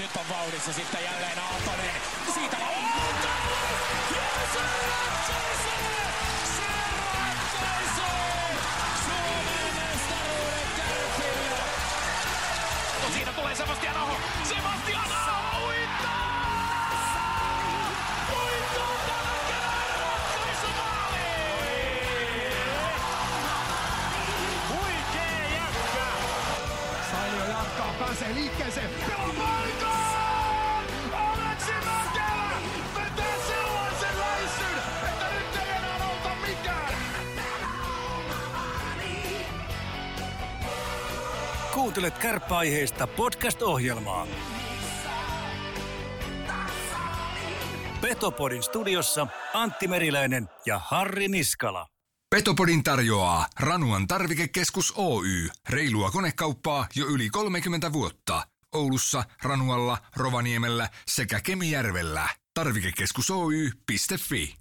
nyt on vauhdissa sitten jälleen Aaltonen. Siitä se ratkaisee! Se Kuuntelet kärppäaiheista podcast-ohjelmaa. Petopodin studiossa Antti Meriläinen ja Harri Niskala. Petopodin tarjoaa Ranuan tarvikekeskus Oy. Reilua konekauppaa jo yli 30 vuotta. Oulussa, Ranualla, Rovaniemellä sekä Kemijärvellä. Tarvikekeskus Oy.fi.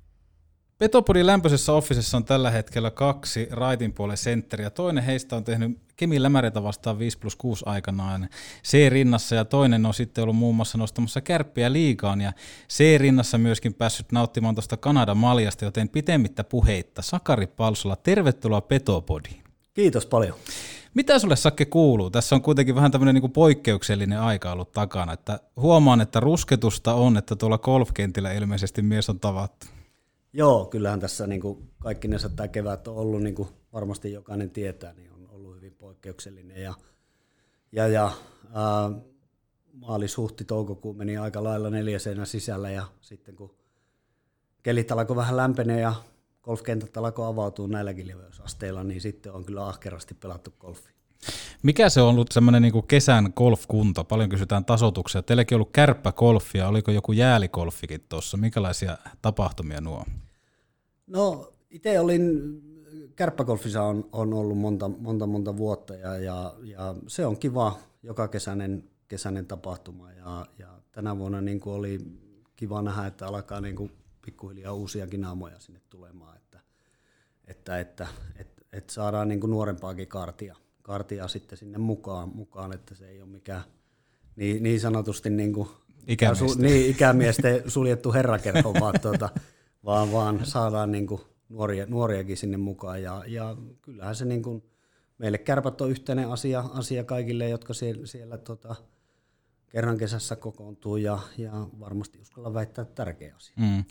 Petopodin lämpöisessä officessa on tällä hetkellä kaksi raitin puolen sentteriä. Toinen heistä on tehnyt Kemi Lämäreitä vastaan 5 plus 6 aikanaan C-rinnassa ja toinen on sitten ollut muun muassa nostamassa kärppiä liigaan ja C-rinnassa myöskin päässyt nauttimaan tuosta Kanadan maljasta, joten pitemmittä puheitta. Sakari Palsola, tervetuloa Petopodiin. Kiitos paljon. Mitä sulle Sakke kuuluu? Tässä on kuitenkin vähän tämmöinen niin poikkeuksellinen aika ollut takana. Että huomaan, että rusketusta on, että tuolla golfkentillä ilmeisesti mies on tavattu. Joo, kyllähän tässä niin kuin kaikki ne tämä kevät on ollut, niin kuin varmasti jokainen tietää, niin on ollut hyvin poikkeuksellinen. Ja, ja, ja ää, maalis, huhti, meni aika lailla neljäsenä sisällä ja sitten kun kelit alkoi vähän lämpenee ja golfkentät alkoi avautua näilläkin leveysasteilla, niin sitten on kyllä ahkerasti pelattu golfi. Mikä se on ollut semmoinen niin kesän golfkunto? Paljon kysytään tasotuksia. Teilläkin on ollut kärppäkolfia, oliko joku jäälikolfikin tuossa? Minkälaisia tapahtumia nuo? No itse olin, kärppäkolfissa on, on ollut monta, monta, monta vuotta ja, ja, ja, se on kiva joka kesäinen, kesäinen tapahtuma ja, ja tänä vuonna niin kuin oli kiva nähdä, että alkaa niin kuin pikkuhiljaa uusiakin naamoja sinne tulemaan, että, että, että, että, että saadaan niin kuin nuorempaakin kartia, kartia sitten sinne mukaan, mukaan, että se ei ole mikään niin, niin sanotusti niin kuin, Ikämiesten. Su, niin, ikämiesten suljettu herrakerho, vaan, tuota, vaan, vaan saadaan niin kuin nuoria, nuoriakin sinne mukaan. Ja, ja kyllähän se niin kuin, meille kärpät on yhteinen asia, asia kaikille, jotka siellä, siellä tota, kerran kesässä kokoontuu ja, ja varmasti uskalla väittää tärkeä asia. Mm.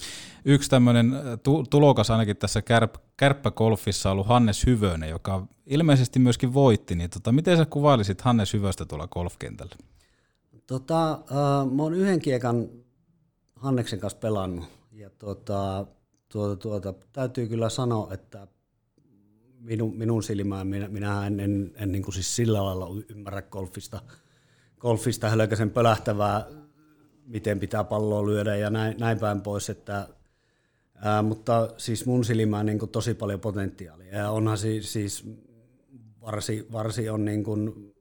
Yksi tämmöinen tu- tulokas ainakin tässä kärp- kärppäkolfissa on ollut Hannes Hyvönen, joka ilmeisesti myöskin voitti. Niin tota, miten sä kuvailisit Hannes Hyvöstä tuolla golfkentällä? Tota, äh, mä oon yhden kiekan Hanneksen kanssa pelannut ja tota, tuota, tuota, täytyy kyllä sanoa, että minun, minun silmään minä, minä en, en, en niin kuin siis sillä lailla ymmärrä golfista, golfista hölkäsen pölähtävää, miten pitää palloa lyödä ja näin, näin päin pois, että ää, mutta siis mun silmään niin kuin tosi paljon potentiaalia ja onhan siis, siis varsi, varsi on niin kuin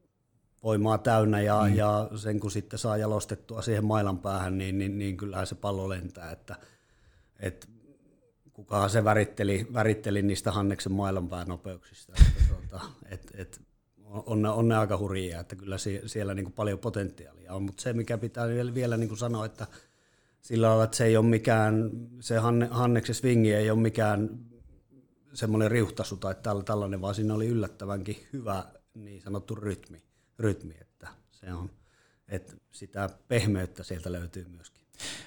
voimaa täynnä ja, mm. ja sen kun sitten saa jalostettua siihen mailan päähän, niin, niin, niin kyllähän se pallo lentää, että, että kukaan se väritteli, väritteli niistä Hanneksen mailanpään nopeuksista, että tuota, et, et, on, on ne aika hurjia, että kyllä siellä niin kuin paljon potentiaalia on, mutta se mikä pitää vielä, vielä niin kuin sanoa, että sillä lailla, että se ei ole mikään, se Hanne, Hanneksen swingi ei ole mikään semmoinen riuhtasu tai tällainen, vaan siinä oli yllättävänkin hyvä niin sanottu rytmi rytmi, että se on, että sitä pehmeyttä sieltä löytyy myöskin.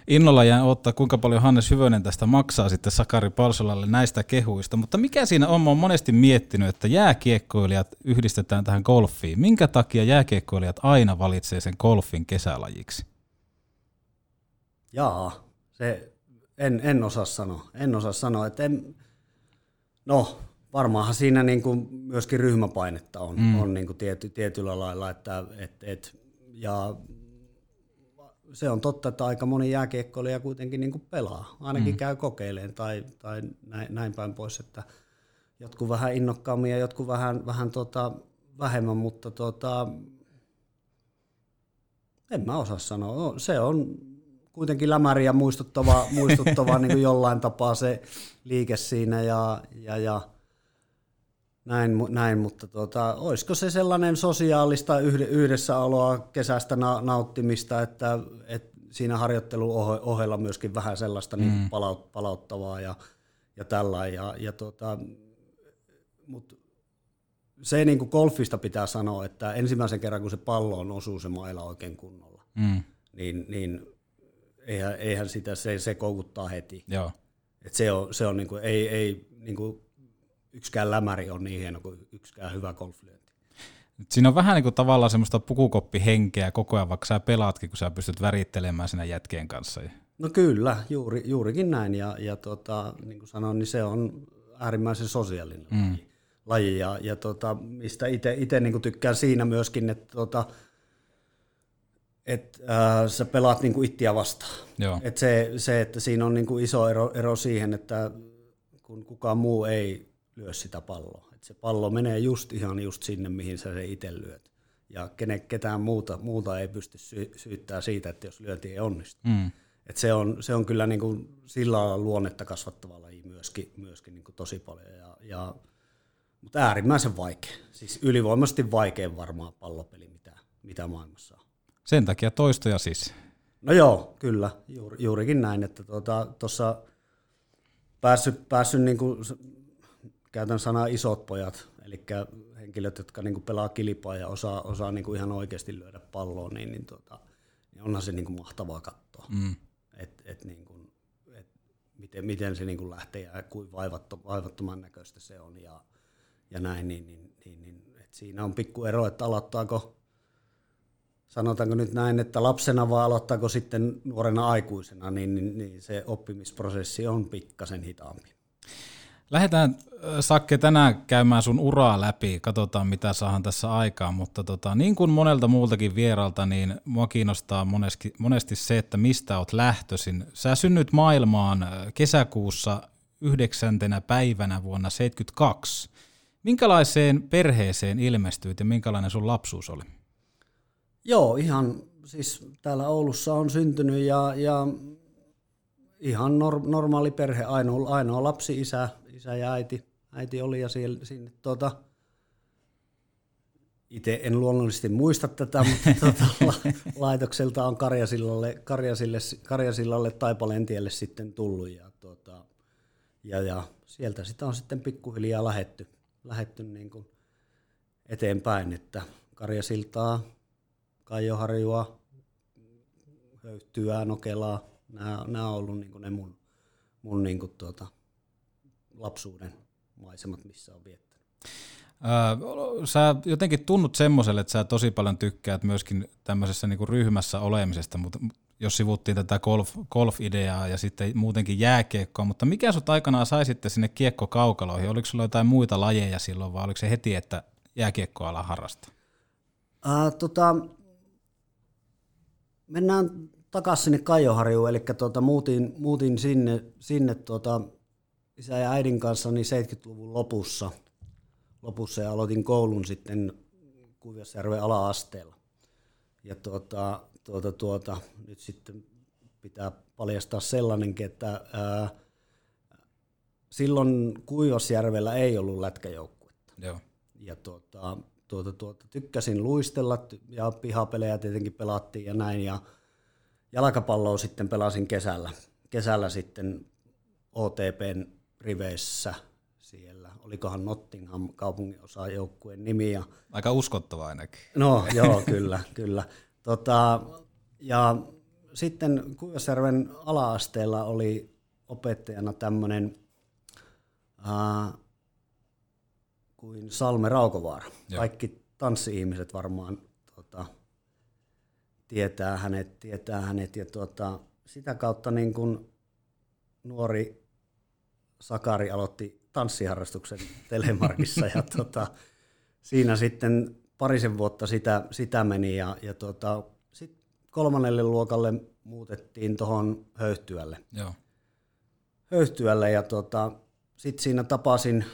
Innolla jään ottaa, kuinka paljon Hannes Hyvönen tästä maksaa sitten Sakari Palsolalle näistä kehuista, mutta mikä siinä on? Mä oon monesti miettinyt, että jääkiekkoilijat yhdistetään tähän golfiin. Minkä takia jääkiekkoilijat aina valitsee sen golfin kesälajiksi? Jaa, se en, en osaa sanoa. En osaa sanoa, että en, no varmaanhan siinä niin kuin myöskin ryhmäpainetta on, mm. on niin kuin tiety, tietyllä lailla. Että, et, et, ja se on totta, että aika moni jääkiekkoilija kuitenkin niin kuin pelaa. Ainakin mm. käy kokeileen tai, tai näin, näin päin pois, että jotkut vähän innokkaammin ja jotkut vähän, vähän tota, vähemmän, mutta tota, en mä osaa sanoa. No, se on kuitenkin lämäri ja muistuttava, muistuttava niin kuin jollain tapaa se liike siinä ja, ja, ja näin, näin mutta tuota, olisiko se sellainen sosiaalista yhde- yhdessäoloa, kesästä na- nauttimista, että, että siinä harjoittelun ohe- ohella myöskin vähän sellaista mm. niin palaut- palauttavaa ja, ja tällä. Ja, ja tuota, mut se niin kuin golfista pitää sanoa, että ensimmäisen kerran kun se palloon osuu se maila oikein kunnolla, Mm. niin, niin eihän, eihän sitä, se, se koukuttaa heti. Joo. Et se on, se on niinku, ei, ei niinku, yksikään lämäri on niin hieno kuin yksikään hyvä golflyönti. Siinä on vähän niin kuin tavallaan semmoista pukukoppihenkeä koko ajan, vaikka sä pelaatkin, kun sä pystyt värittelemään siinä jätkien kanssa. No kyllä, juuri, juurikin näin. Ja, ja tota, niin kuin sanoin, niin se on äärimmäisen sosiaalinen mm. laji. Ja, ja tota, mistä itse niin tykkään siinä myöskin, että tota, et, äh, sä pelaat niin ittiä vastaan. Joo. Et se, se, että siinä on niin kuin iso ero, ero siihen, että kun kukaan muu ei lyö sitä palloa. Et se pallo menee just ihan just sinne, mihin sä se itse lyöt. Ja kene, ketään muuta, muuta ei pysty sy- syyttää siitä, että jos lyönti ei onnistu. Mm. Et se, on, se on kyllä niin kuin sillä lailla luonnetta kasvattava laji myöskin, myöskin niin kuin tosi paljon. Ja, ja, mutta äärimmäisen vaikea. Siis ylivoimaisesti vaikein varmaan pallopeli, mitä, mitä maailmassa on. Sen takia toistoja siis. No joo, kyllä, juuri, juurikin näin, että tuossa tota, päässyt, päässyt niin kuin, käytän sanaa isot pojat, eli henkilöt, jotka niin kuin pelaa kilpaa ja osaa, osaa niin kuin ihan oikeasti lyödä palloa, niin, niin, tota, niin onhan se niin kuin mahtavaa katsoa. Mm. Et, et niin kuin, et miten, miten se niin kuin lähtee ja kuin vaivatto, vaivattoman näköistä se on ja, ja näin, niin, niin, niin, niin et siinä on pikku ero, että aloittaako sanotaanko nyt näin, että lapsena vai aloittaako sitten nuorena aikuisena, niin, niin, niin se oppimisprosessi on pikkasen hitaampi. Lähdetään äh, Sakke tänään käymään sun uraa läpi, katsotaan mitä saahan tässä aikaa, mutta tota, niin kuin monelta muultakin vieralta, niin mua kiinnostaa monesti, monesti se, että mistä oot lähtöisin. Sä synnyt maailmaan äh, kesäkuussa yhdeksäntenä päivänä vuonna 72. Minkälaiseen perheeseen ilmestyit ja minkälainen sun lapsuus oli? Joo, ihan siis täällä Oulussa on syntynyt ja, ja ihan nor, normaali perhe, ainoa, ainoa lapsi, isä, isä ja äiti, äiti oli ja siellä, sinne tuota, itse en luonnollisesti muista tätä, mutta tuota, la- laitokselta on Karjasillalle, Karjasille, Karjasillalle Taipaleen tielle sitten tullut ja, tuota, ja, ja sieltä sitä on sitten pikkuhiljaa lähetty, lähetty niin kuin eteenpäin, että Karjasiltaa, Kaijoharjua, Höyhtyä, Nokelaa, nämä, nämä on ollut niin kuin ne mun, mun niin kuin tuota, lapsuuden maisemat, missä on viettänyt. Öö, sä jotenkin tunnut semmoiselle, että sä tosi paljon tykkäät myöskin tämmöisessä niinku ryhmässä olemisesta, mutta jos sivuttiin tätä golf, golf-ideaa ja sitten muutenkin jääkiekkoa, mutta mikä sut aikanaan sai sitten sinne kiekkokaukaloihin? Oliko sulla jotain muita lajeja silloin vai oliko se heti, että jääkiekkoa ala harrastaa? Ää, tota, mennään takaisin sinne Kaijoharjuun, eli tuota, muutin, muutin sinne, sinne tuota, isä ja äidin kanssa niin 70-luvun lopussa, lopussa ja aloitin koulun sitten Kuivasjärven ala-asteella. Ja tuota, tuota, tuota, nyt sitten pitää paljastaa sellainenkin, että ää, silloin Kuivasjärvellä ei ollut lätkäjoukkuetta. Joo. Ja tuota, tuota, tuota, tykkäsin luistella ja pihapelejä tietenkin pelattiin ja näin. Ja jalkapalloa sitten pelasin kesällä. Kesällä sitten OTPn riveissä siellä. Olikohan Nottingham kaupungin osa joukkueen nimi. Ja Aika uskottava ainakin. No joo, kyllä, kyllä. Tota, ja sitten Kuivasjärven ala-asteella oli opettajana tämmöinen äh, kuin Salme Raukovaara. Joo. Kaikki tanssi-ihmiset varmaan tota, tietää hänet, tietää hänet ja tota, sitä kautta niin kun nuori Sakari aloitti tanssiharrastuksen Telemarkissa ja tota, siinä sitten parisen vuotta sitä, sitä meni ja, ja tota, sitten kolmannelle luokalle muutettiin tuohon Höyhtyälle. Joo. Höyhtyälle ja tota, sitten siinä tapasin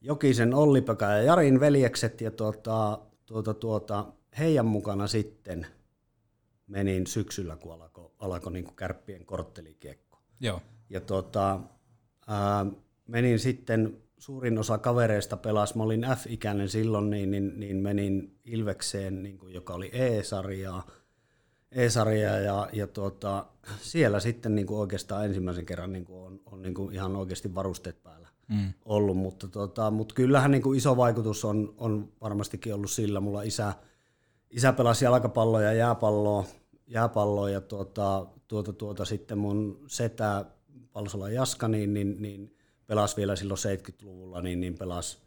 Jokisen Olli-Pekka ja Jarin veljekset ja tuota, tuota, tuota, heidän mukana sitten menin syksyllä, kun alkoi, alkoi niin kärppien korttelikiekko. Joo. Ja tota, ää, menin sitten suurin osa kavereista pelasi, mä olin F-ikäinen silloin, niin, niin, niin menin Ilvekseen, niin kuin, joka oli E-sarjaa, E-sarjaa ja, ja tuota, siellä sitten niin kuin oikeastaan ensimmäisen kerran niin kuin on, on niin kuin ihan oikeasti varusteet päällä mm. ollut, mutta, tuota, mutta kyllähän niin kuin iso vaikutus on, on varmastikin ollut sillä. Mulla isä, isä pelasi jalkapalloa ja jääpalloa, jääpalloa ja tuota, tuota, tuota, sitten mun setä Palsola Jaska, niin, niin, niin pelasi vielä silloin 70-luvulla, niin, niin pelasi,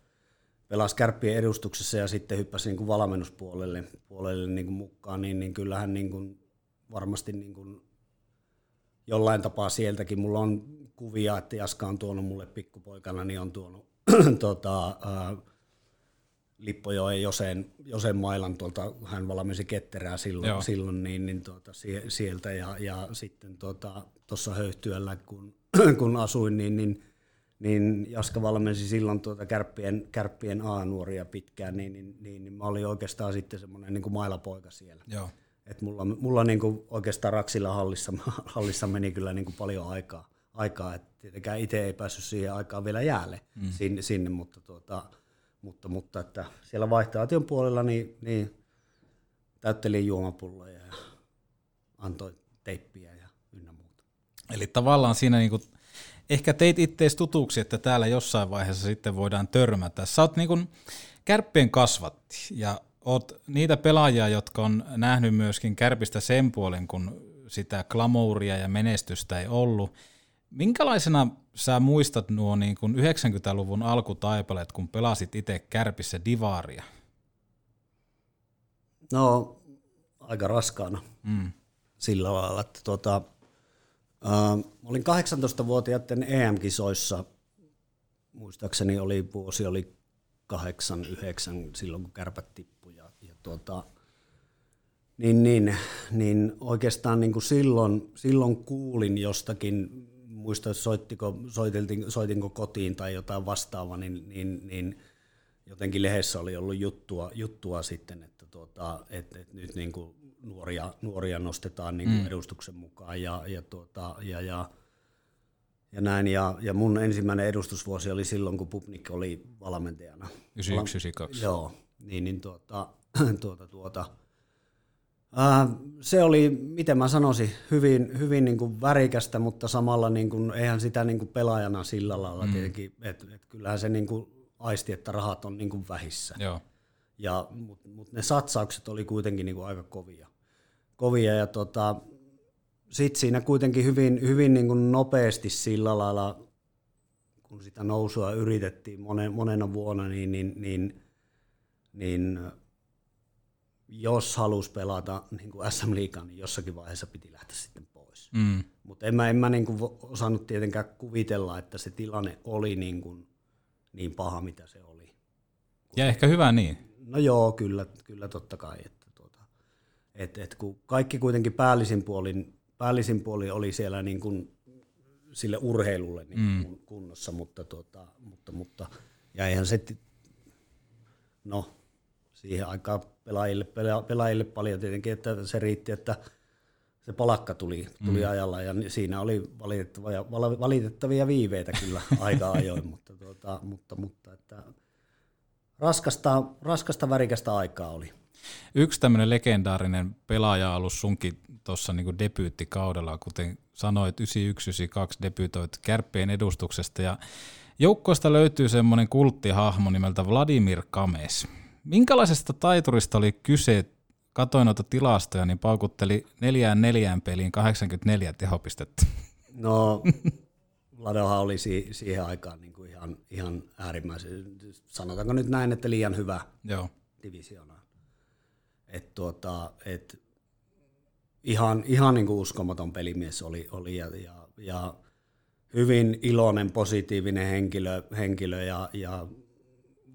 pelasi kärppien edustuksessa ja sitten hyppäsi niin kuin valmennuspuolelle puolelle niin kuin mukaan, niin, niin kyllähän niin kuin varmasti niin kuin jollain tapaa sieltäkin. Mulla on kuvia, että Jaska on tuonut mulle pikkupoikana, niin on tuonut tota, ää, Lippojoen Josen, Josen mailan tuolta, hän valmensi ketterää silloin, silloin niin, niin tuota, sieltä ja, ja sitten tuota, tuossa tota, höyhtyöllä, kun, kun asuin, niin, niin niin Jaska valmensi silloin tuota kärppien, kärppien A-nuoria pitkään, niin, niin, niin, niin mä olin oikeastaan sitten semmoinen niin kuin mailapoika siellä. Joo. Et mulla, mulla niin kuin oikeastaan Raksilla hallissa, hallissa meni kyllä niin kuin paljon aikaa, aikaa että tietenkään itse ei päässyt siihen aikaan vielä jäälle mm. sinne, sinne mutta, tuota, mutta, mutta että siellä vaihtoehtion puolella niin, niin täyttelin juomapulloja ja antoi teippiä ja ynnä muuta. Eli tavallaan siinä niin kuin ehkä teit ittees tutuksi, että täällä jossain vaiheessa sitten voidaan törmätä. Sä oot niin kuin kärppien kasvatti ja oot niitä pelaajia, jotka on nähnyt myöskin kärpistä sen puolen, kun sitä glamouria ja menestystä ei ollut. Minkälaisena sä muistat nuo niin kuin 90-luvun alkutaipaleet, kun pelasit itse kärpissä divaria? No, aika raskaana mm. sillä lailla, että tuota, Uh, olin 18-vuotiaiden EM-kisoissa, muistaakseni oli vuosi oli 89 silloin kun kärpät tippui ja, ja tuota, niin, niin, niin oikeastaan niin kuin silloin, silloin kuulin jostakin, muista soittiko, soitinko, soitinko kotiin tai jotain vastaavaa, niin, niin, niin jotenkin lehdessä oli ollut juttua, juttua sitten, että, tuota, että, että nyt niin kuin nuoria, nuoria nostetaan niin kuin mm. edustuksen mukaan ja, ja, tuota, ja, ja, ja näin. Ja, ja mun ensimmäinen edustusvuosi oli silloin, kun Pupnik oli valmentajana. 91 Joo, niin, niin tuota, tuota, tuota, Uh, se oli, miten mä sanoisin, hyvin, hyvin niin kuin värikästä, mutta samalla niin kuin, eihän sitä niin kuin pelaajana sillä lailla mm. tietenkin, että et kyllähän se niin kuin aisti, että rahat on niin kuin vähissä. Joo. Ja, Mutta mut ne satsaukset oli kuitenkin niin kuin aika kovia kovia ja tota, sitten siinä kuitenkin hyvin, hyvin niin kuin nopeasti sillä lailla, kun sitä nousua yritettiin monen, monena vuonna, niin, niin, niin, niin jos halusi pelata niin kuin SM Liigaa, niin jossakin vaiheessa piti lähteä sitten pois. Mm. Mutta en mä, en mä niin kuin osannut tietenkään kuvitella, että se tilanne oli niin, kuin niin paha, mitä se oli. Ja ehkä hyvä niin. No joo, kyllä, kyllä totta kai. Että et, et kun kaikki kuitenkin päällisin puolin, päällisin puolin oli siellä niin kuin sille urheilulle niin mm. kunnossa, mutta, tuota, mutta, mutta ja eihän se, no siihen aikaan pelaajille, pelaajille paljon tietenkin, että se riitti, että se palakka tuli, tuli mm. ajalla ja siinä oli valitettavia, valitettavia viiveitä kyllä aika ajoin, mutta, tuota, mutta, mutta että raskasta, raskasta värikästä aikaa oli. Yksi tämmöinen legendaarinen pelaaja-alus sunkin tuossa niin debyyttikaudella, kuten sanoit, 91-92 debyytoit kärppien edustuksesta ja joukkoista löytyy semmoinen kulttihahmo nimeltä Vladimir Kames. Minkälaisesta taiturista oli kyse? Katoin noita tilastoja, niin paukutteli neljään neljään peliin 84 tehopistettä. No, Vladohan oli si- siihen aikaan niin kuin ihan, ihan äärimmäisen, sanotaanko nyt näin, että liian hyvä Joo. divisiona et tuota, et ihan, ihan niin kuin uskomaton pelimies oli, oli ja, ja, ja hyvin iloinen, positiivinen henkilö, henkilö ja, ja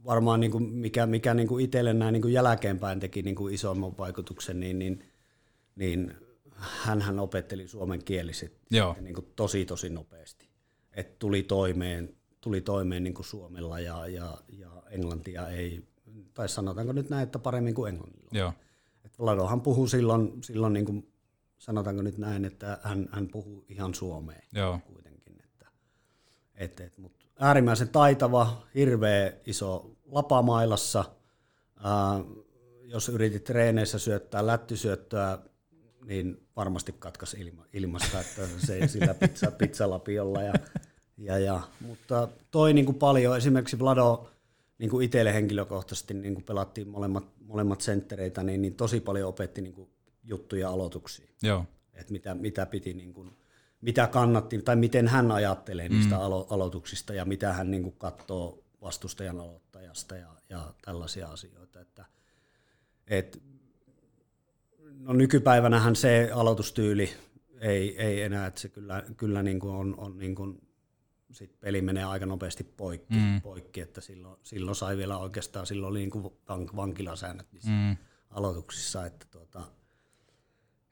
varmaan niin kuin mikä, mikä niin kuin itselle näin niin kuin jälkeenpäin teki niin kuin isomman vaikutuksen, niin, niin, niin hän opetteli suomen kieliset niin kuin tosi tosi nopeasti. Et tuli toimeen, tuli toimeen niin kuin Suomella ja, ja, ja englantia ei, tai sanotaanko nyt näin, että paremmin kuin englannilla. Joo. Ladohan puhuu silloin, silloin niin kuin, sanotaanko nyt näin, että hän, hän puhuu ihan suomea Joo. kuitenkin. Että, et, et, Mutta äärimmäisen taitava, hirveä iso lapamailassa. Ää, jos yritit treeneissä syöttää lättysyöttöä, niin varmasti katkas ilma, ilmasta, että se sillä pizza, pizzalapiolla. Ja, ja, ja, mutta toi niin kuin paljon, esimerkiksi Vlado, niin kuin itselle henkilökohtaisesti niin kuin pelattiin molemmat, molemmat senttereitä, niin, niin tosi paljon opetti niin kuin juttuja aloituksia. Joo. Että mitä, mitä piti niin kuin, mitä kannatti, tai miten hän ajattelee niistä mm. alo- aloituksista ja mitä hän niin kuin katsoo vastustajan aloittajasta ja, ja tällaisia asioita. Että, et, no nykypäivänähän se aloitustyyli ei, ei enää, että se kyllä, kyllä niin kuin on, on niin kuin, sit peli menee aika nopeasti poikki, mm. poikki että silloin, silloin sai vielä oikeastaan, silloin oli niin kuin vank- vankilasäännöt niissä mm. aloituksissa, että tuota,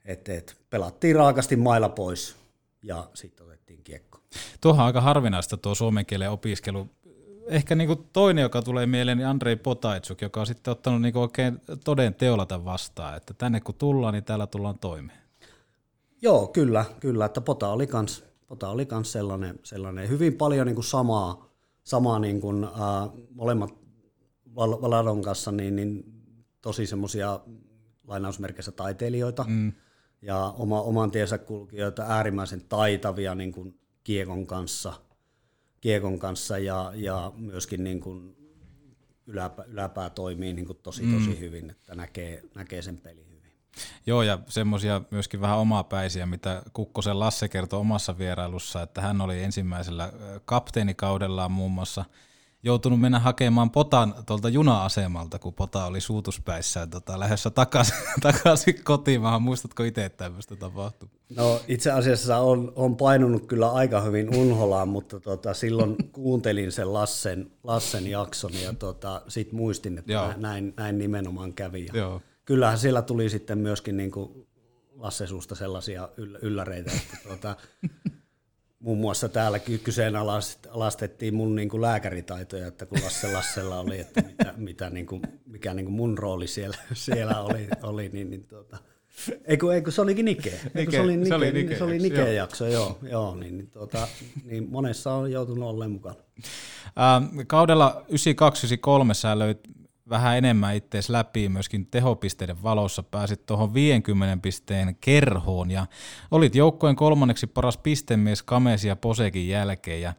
et, et, pelattiin raakasti mailla pois ja sitten otettiin kiekko. Tuohan on aika harvinaista tuo suomen kielen opiskelu. Ehkä niinku toinen, joka tulee mieleen, niin Andrei Potaitsuk, joka on sitten ottanut niinku oikein toden teolla tämän vastaan, että tänne kun tullaan, niin täällä tullaan toimeen. Joo, kyllä, kyllä, että Pota oli kans, Pota oli kans sellainen, sellainen, hyvin paljon niin kuin samaa, samaa niin kuin, äh, molemmat Val- Valadon kanssa, niin, niin tosi semmoisia lainausmerkeissä taiteilijoita mm. ja oma, oman tiensä kulkijoita, äärimmäisen taitavia niin kuin kiekon kanssa, kiekon kanssa ja, ja myöskin niin kuin yläpää, yläpää toimii niin kuin tosi tosi mm. hyvin, että näkee, näkee sen pelin hyvin. Joo, ja semmoisia myöskin vähän omapäisiä, mitä Kukkosen Lasse kertoi omassa vierailussa, että hän oli ensimmäisellä kapteenikaudellaan muun muassa joutunut mennä hakemaan potan tuolta juna-asemalta, kun pota oli suutuspäissään tota, lähdössä takaisin, takaisin kotimaahan. Muistatko itse, että tämmöistä tapahtui? No itse asiassa on, on painunut kyllä aika hyvin unholaan, mutta tota, silloin kuuntelin sen Lassen, Lassen jakson ja tota, sit muistin, että Joo. näin, näin nimenomaan kävi. Ja Joo. Kyllähän siellä tuli sitten myöskin niin kuin Lasse suusta sellaisia yll- ylläreitä, että tuota, muun muassa täällä ky- kyseenalaistettiin mun niin kuin lääkäritaitoja, että kun Lasse Lassella oli, että mitä, mitä niin kuin, mikä niin kuin mun rooli siellä, siellä oli, oli niin, niin tuota, Eikö, eikö se olikin Nike? Nike, se oli Nike, se oli Nike, se oli joo. Nike-jakso, joo, joo niin, niin, tuota, niin monessa on joutunut olemaan mukana. Ähm, kaudella 92-93 sä löit vähän enemmän ittees läpi myöskin tehopisteiden valossa, pääsit tuohon 50 pisteen kerhoon ja olit joukkojen kolmanneksi paras pistemies Kamesi ja Posekin jälkeen ja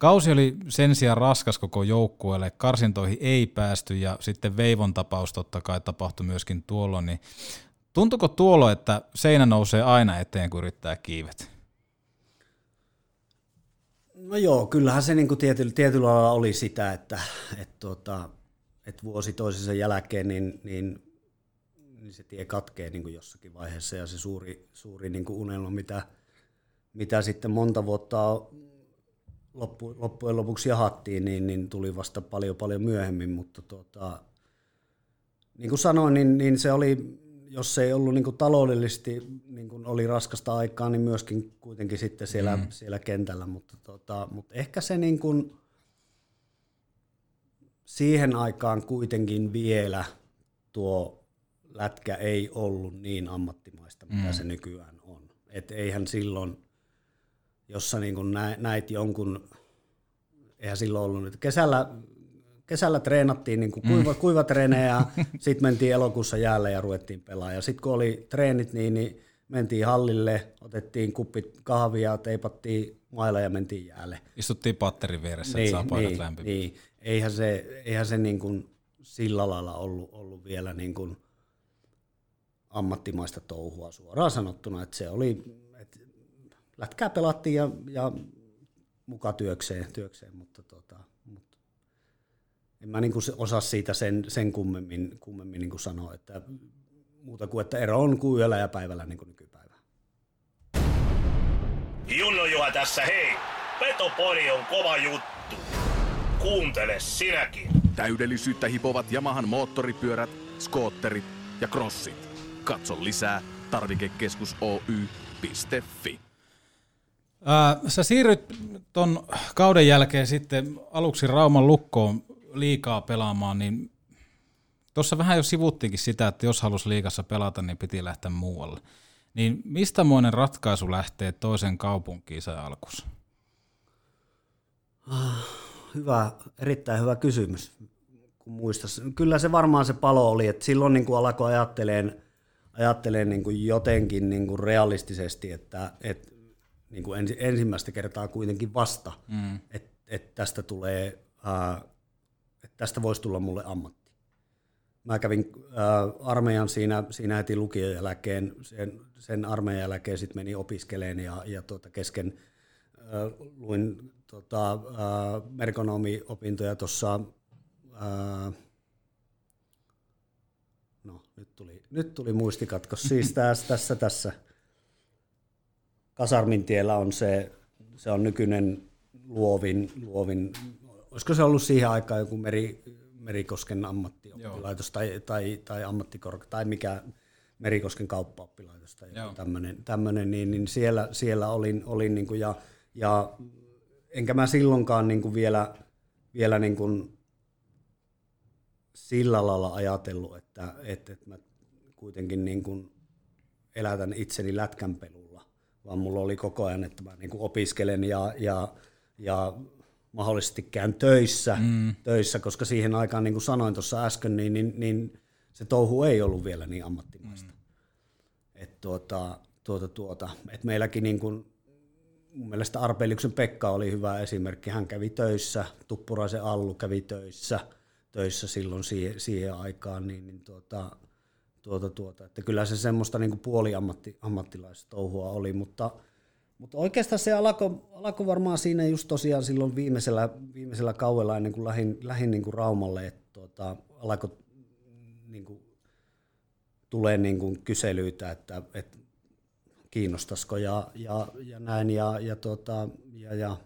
Kausi oli sen sijaan raskas koko joukkueelle, karsintoihin ei päästy ja sitten Veivon tapaus totta kai tapahtui myöskin tuolloin, niin tuntuko tuolloin, että seinä nousee aina eteen, kun yrittää kiivet? No joo, kyllähän se niin tietyllä, tietyllä lailla oli sitä, että, että, tuota, että vuosi toisensa jälkeen niin, niin, niin se tie katkee niin jossakin vaiheessa. Ja se suuri, suuri niin unelma, mitä, mitä sitten monta vuotta loppu, loppujen lopuksi jahattiin, niin, niin tuli vasta paljon paljon myöhemmin, mutta tuota, niin kuin sanoin, niin, niin se oli, jos se ei ollut niin kuin taloudellisesti niin kuin oli raskasta aikaa, niin myöskin kuitenkin sitten siellä, mm. siellä kentällä, mutta, tota, mutta ehkä se niin kuin, siihen aikaan kuitenkin vielä tuo lätkä ei ollut niin ammattimaista, mitä mm. se nykyään on. Et eihän silloin, jos sä niin kuin näit jonkun, eihän silloin ollut nyt kesällä, kesällä treenattiin niin kuin kuiva, mm. kuivatreenejä, sitten mentiin elokuussa jäälle ja ruvettiin pelaamaan. Ja sitten kun oli treenit, niin, niin mentiin hallille, otettiin kuppit kahvia, teipattiin mailla ja mentiin jäälle. Istuttiin patterin vieressä, niin, että saa paidat niin, lämpimään. Niin. Eihän se, eihän se niin kuin sillä lailla ollut, ollut vielä niin kuin ammattimaista touhua suoraan sanottuna, että se oli, että lätkää pelattiin ja, ja muka työkseen, työkseen mutta, tota, mutta en mä niin kuin osaa siitä sen, sen kummemmin, kummemmin niin kuin sanoa, että muuta kuin, että ero on kuin yöllä ja päivällä niin kuin nykypäivänä. Junno Juha tässä, hei! Petopori on kova juttu. Kuuntele sinäkin. Täydellisyyttä hipovat Yamahan moottoripyörät, skootterit ja crossit. Katso lisää tarvikekeskus Oy.fi. Ää, sä siirryt ton kauden jälkeen sitten aluksi Rauman lukkoon liikaa pelaamaan, niin tuossa vähän jo sivuttiinkin sitä, että jos halusi liikassa pelata, niin piti lähteä muualle. Niin mistä moinen ratkaisu lähtee toisen kaupunkiin se alkus? Hyvä, erittäin hyvä kysymys. Kun muistas. Kyllä se varmaan se palo oli, että silloin niin kuin alkoi ajatteleen, ajatteleen niin kuin jotenkin niin kuin realistisesti, että, että niin kuin ensi, ensimmäistä kertaa kuitenkin vasta, mm. että, että tästä tulee, ää, että tästä voisi tulla mulle ammatti. Mä kävin ää, armeijan siinä, siinä heti lukion jälkeen, sen, sen armeijan jälkeen sitten meni opiskeleen ja, ja tuota kesken ää, luin tota, ää, merkonomi-opintoja tuossa, no nyt tuli, nyt tuli muistikatkos, siis tässä, tässä, tässä. Kasarmin tiellä on se, se on nykyinen luovin, luovin, olisiko se ollut siihen aikaan joku meri, Merikosken ammattioppilaitos tai, tai, tai ammattikorke tai mikä Merikosken kauppaoppilaitos tai tämmöinen, tämmöinen niin, niin siellä, siellä olin, olin niin kuin ja, ja enkä mä silloinkaan niin kuin vielä, vielä niin kuin sillä lailla ajatellut, että, että, että mä kuitenkin niin kuin elätän itseni lätkänpelulla, vaan mulla oli koko ajan, että mä niin kuin opiskelen ja, ja, ja mahdollisesti käyn töissä, mm. töissä, koska siihen aikaan, niin kuin sanoin tuossa äsken, niin, niin, niin se touhu ei ollut vielä niin ammattimaista. Mm. Et tuota, tuota, tuota, et meilläkin niin kuin, mun mielestä Arpeliuksen Pekka oli hyvä esimerkki. Hän kävi töissä, Tuppuraisen Allu kävi töissä, töissä silloin siihen, siihen aikaan, niin, niin tuota, tuota, tuota, että kyllä se semmoista niin kuin puoliammatti, ammattilaista touhua oli, mutta, mutta oikeastaan se alkoi alko varmaan siinä just tosiaan silloin viimeisellä, viimeisellä kauella ennen kuin lähin, lähin niin kuin Raumalle, että tuota, alkoi niin kuin, tulee niin kuin kyselyitä, että, että kiinnostaisiko ja, ja, ja näin. Ja, ja, tota, ja, ja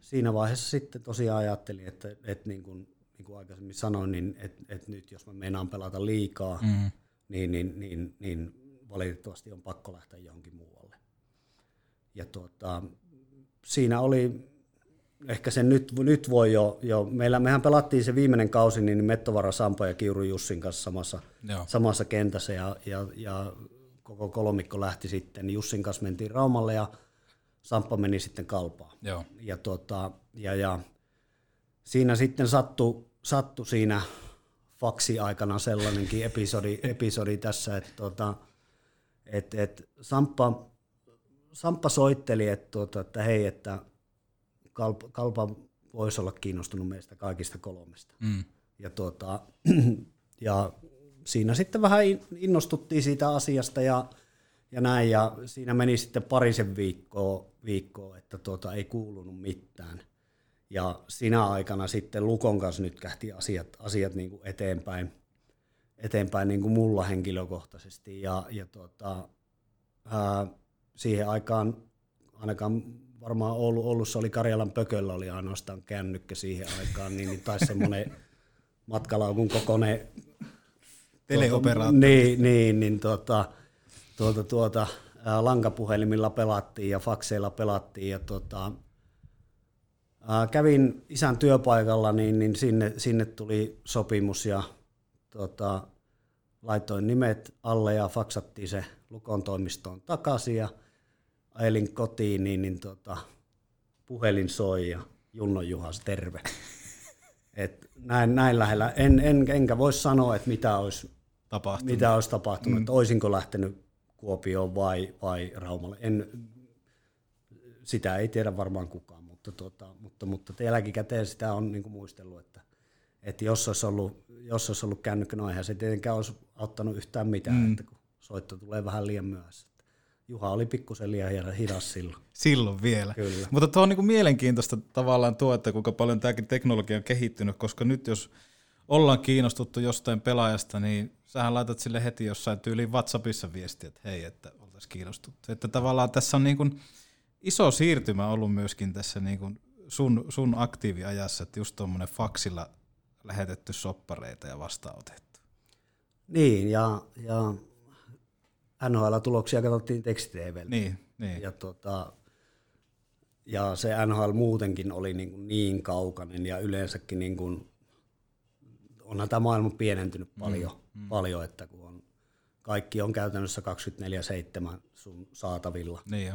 siinä vaiheessa sitten tosiaan ajattelin, että, että niin kuin, niin kuin aikaisemmin sanoin, niin että, että nyt jos mä meinaan pelata liikaa, mm. niin, niin, niin, niin valitettavasti on pakko lähteä johonkin muualle. Ja tota, siinä oli ehkä se nyt, nyt voi jo, jo, meillä, mehän pelattiin se viimeinen kausi niin Mettovara, Sampo ja Kiuru Jussin kanssa samassa, samassa kentässä ja, ja, ja koko kolmikko lähti sitten. Jussin kanssa mentiin Raumalle ja Samppa meni sitten kalpaan. Joo. Ja, tota, ja, ja siinä sitten sattui, sattu siinä faksi-aikana sellainenkin episodi, episodi tässä, että tota, et, et Samppa, Samppa soitteli, että, tota, että hei, että Kalpa, Kalpa voisi olla kiinnostunut meistä kaikista kolmesta. Mm. Ja, tota, ja siinä sitten vähän innostuttiin siitä asiasta ja, ja näin, ja siinä meni sitten parisen viikkoa, viikkoa että tuota, ei kuulunut mitään. Ja siinä aikana sitten Lukon kanssa nyt kähti asiat, asiat niin kuin eteenpäin, eteenpäin niin kuin mulla henkilökohtaisesti. Ja, ja tuota, ää, siihen aikaan ainakaan varmaan Oulu, Oulussa oli Karjalan pököllä oli ainoastaan kännykkä siihen aikaan, niin, niin taisi semmoinen matkalaukun kokoinen Teleoperaattori. Niin, niin, niin tuota, tuota, tuota, ää, lankapuhelimilla pelattiin ja fakseilla pelattiin ja tuota, ää, kävin isän työpaikalla, niin, niin sinne, sinne tuli sopimus ja tuota, laitoin nimet alle ja faksattiin se Lukon toimistoon takaisin ja ajelin kotiin, niin, niin tuota, puhelin soi ja Junno Juhas, terve. Et näin, näin lähellä. En, en, enkä voi sanoa, että mitä olisi tapahtunut, mitä olisi tapahtunut mm. että olisinko lähtenyt Kuopioon vai, vai Raumalle. En, sitä ei tiedä varmaan kukaan, mutta, tuota, mutta, mutta jälkikäteen sitä on niin muistellut, että, että jos olisi ollut, jos olisi ollut kännykkä, no eihän se tietenkään olisi auttanut yhtään mitään, mm. että kun soitto tulee vähän liian myöhässä. Juha oli pikkusen liian hidas silloin. Silloin vielä. Kyllä. Mutta tuo on niin kuin mielenkiintoista tavallaan tuo, että kuinka paljon tämäkin teknologia on kehittynyt, koska nyt jos ollaan kiinnostuttu jostain pelaajasta, niin sähän laitat sille heti jossain tyyliin WhatsAppissa viestiä, että hei, että oltaisiin kiinnostuttu. Että tavallaan tässä on niin kuin iso siirtymä ollut myöskin tässä niin kuin sun, sun aktiiviajassa, että just tuommoinen faksilla lähetetty soppareita ja vastaanotettu. Niin, ja, ja NHL-tuloksia katsottiin tekstitvllä. Niin, niin. Ja, tota, ja se NHL muutenkin oli niin, kuin niin kaukainen ja yleensäkin niin kuin, onhan tämä maailma pienentynyt paljon, mm, mm. paljon että kun on, kaikki on käytännössä 24-7 sun saatavilla. Niin jo.